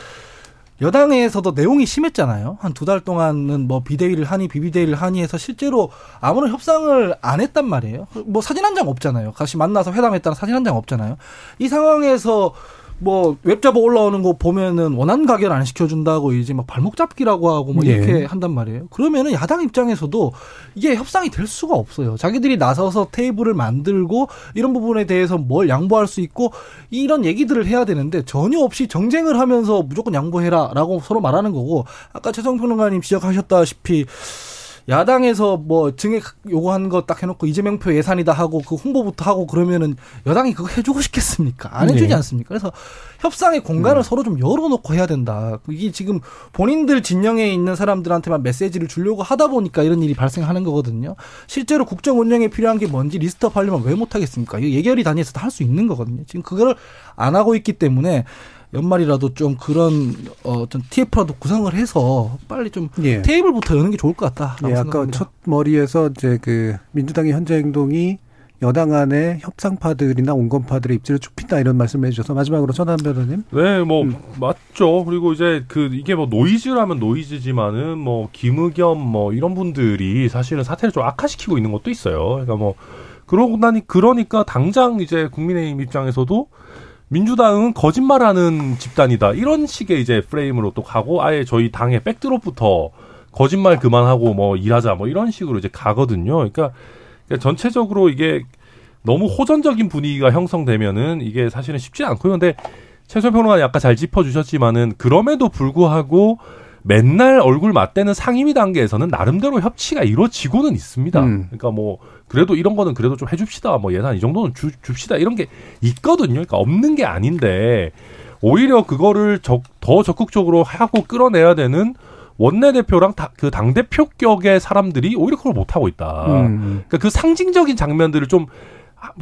여당에서도 내용이 심했잖아요. 한 두 달 동안은 뭐 비대위를 하니 비비대위를 하니 해서 실제로 아무런 협상을 안 했단 말이에요. 뭐 사진 한 장 없잖아요. 같이 만나서 회담했다는 사진 한 장 없잖아요. 이 상황에서 뭐 웹잡아 올라오는 거 보면은 원안 가결 안 시켜준다고 이제 막 발목 잡기라고 하고 뭐 예. 이렇게 한단 말이에요. 그러면은 야당 입장에서도 이게 협상이 될 수가 없어요. 자기들이 나서서 테이블을 만들고 이런 부분에 대해서 뭘 양보할 수 있고 이런 얘기들을 해야 되는데 전혀 없이 정쟁을 하면서 무조건 양보해라라고 서로 말하는 거고 아까 최성 평론가님 지적하셨다시피 야당에서 뭐 증액 요구한 거딱 해놓고 이재명표 예산이다 하고 그 홍보부터 하고 그러면은 여당이 그거 해주고 싶겠습니까? 안 해주지 네. 않습니까? 그래서 협상의 공간을 서로 좀 열어놓고 해야 된다. 이게 지금 본인들 진영에 있는 사람들한테만 메시지를 주려고 하다 보니까 이런 일이 발생하는 거거든요. 실제로 국정 운영에 필요한 게 뭔지 list up 하려면 왜 못하겠습니까? 이거 예결위 단위에서도 할수 있는 거거든요. 지금 그걸 안 하고 있기 때문에 연말이라도 좀 그런 어, 좀 TF라도 구성을 해서 빨리 좀 예. 테이블부터 여는 게 좋을 것 같다. 예, 아까 첫 머리에서 이제 그 민주당의 현재 행동이 여당 안에 협상파들이나 온건파들의 입지를 좁힌다 이런 말씀을 해주셔서 마지막으로 전한 변호님. 네, 뭐 음. 맞죠. 그리고 이제 그 이게 뭐 노이즈라면 노이즈지만은 뭐 김의겸 뭐 이런 분들이 사실은 사태를 좀 악화시키고 있는 것도 있어요. 그러니까 뭐 그러고 나니 그러니까 당장 이제 국민의힘 입장에서도 민주당은 거짓말하는 집단이다 이런 식의 이제 프레임으로 또 가고 아예 저희 당의 백드롭부터 거짓말 그만하고 뭐 일하자 뭐 이런 식으로 이제 가거든요. 그러니까, 그러니까 전체적으로 이게 너무 호전적인 분위기가 형성되면은 이게 사실은 쉽지 않고요. 근데 최소영 평론가 아까 잘 짚어주셨지만은 그럼에도 불구하고 맨날 얼굴 맞대는 상임위 단계에서는 나름대로 협치가 이루어지고는 있습니다. 음. 그러니까 뭐 그래도 이런 거는 그래도 좀 해줍시다. 뭐 예산 이 정도는 주, 줍시다. 이런 게 있거든요. 그러니까 없는 게 아닌데 오히려 그거를 적, 더 적극적으로 하고 끌어내야 되는 원내대표랑 다, 그 당대표격의 사람들이 오히려 그걸 못하고 있다. 음. 그러니까 그 상징적인 장면들을 좀,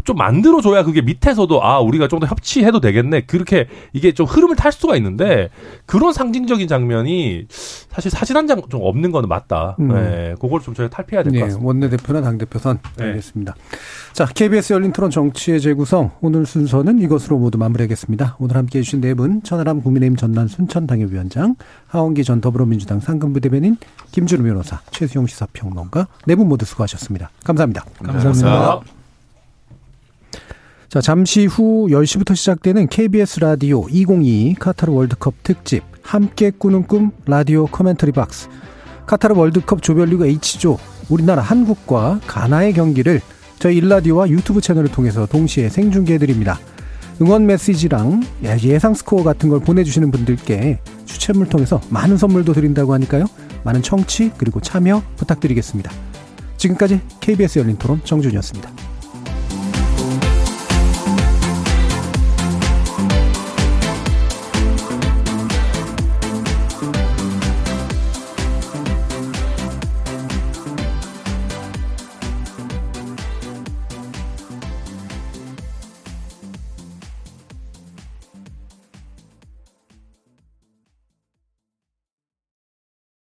좀 만들어줘야 그게 밑에서도 아, 우리가 좀 더 협치해도 되겠네. 그렇게 이게 좀 흐름을 탈 수가 있는데 그런 상징적인 장면이 사실 사진 한 장 좀 없는 거는 맞다. 음. 네, 그걸 좀 저희가 탈피해야 될것 예, 같습니다. 원내 대표나 당 대표선 네. 알겠습니다. 자, KBS 열린 토론 정치의 재구성 오늘 순서는 이것으로 모두 마무리하겠습니다. 오늘 함께해 주신 네 분 천하람 국민의힘 전남 순천 당협위원장, 하원기 전 더불어민주당 상근부 대변인, 김준우 변호사, 최수용 시사평론가 네 분 모두 수고하셨습니다. 감사합니다. 감사합니다. 자, 잠시 후 10시부터 시작되는 KBS 라디오 2022 카타르 월드컵 특집 함께 꾸는 꿈 라디오 커멘터리 박스 카타르 월드컵 조별리그 H조 우리나라 한국과 가나의 경기를 저희 일라디오와 유튜브 채널을 통해서 동시에 생중계해 드립니다. 응원 메시지랑 예상 스코어 같은 걸 보내주시는 분들께 추첨을 통해서 많은 선물도 드린다고 하니까요. 많은 청취 그리고 참여 부탁드리겠습니다. 지금까지 KBS 열린 토론 정준이었습니다.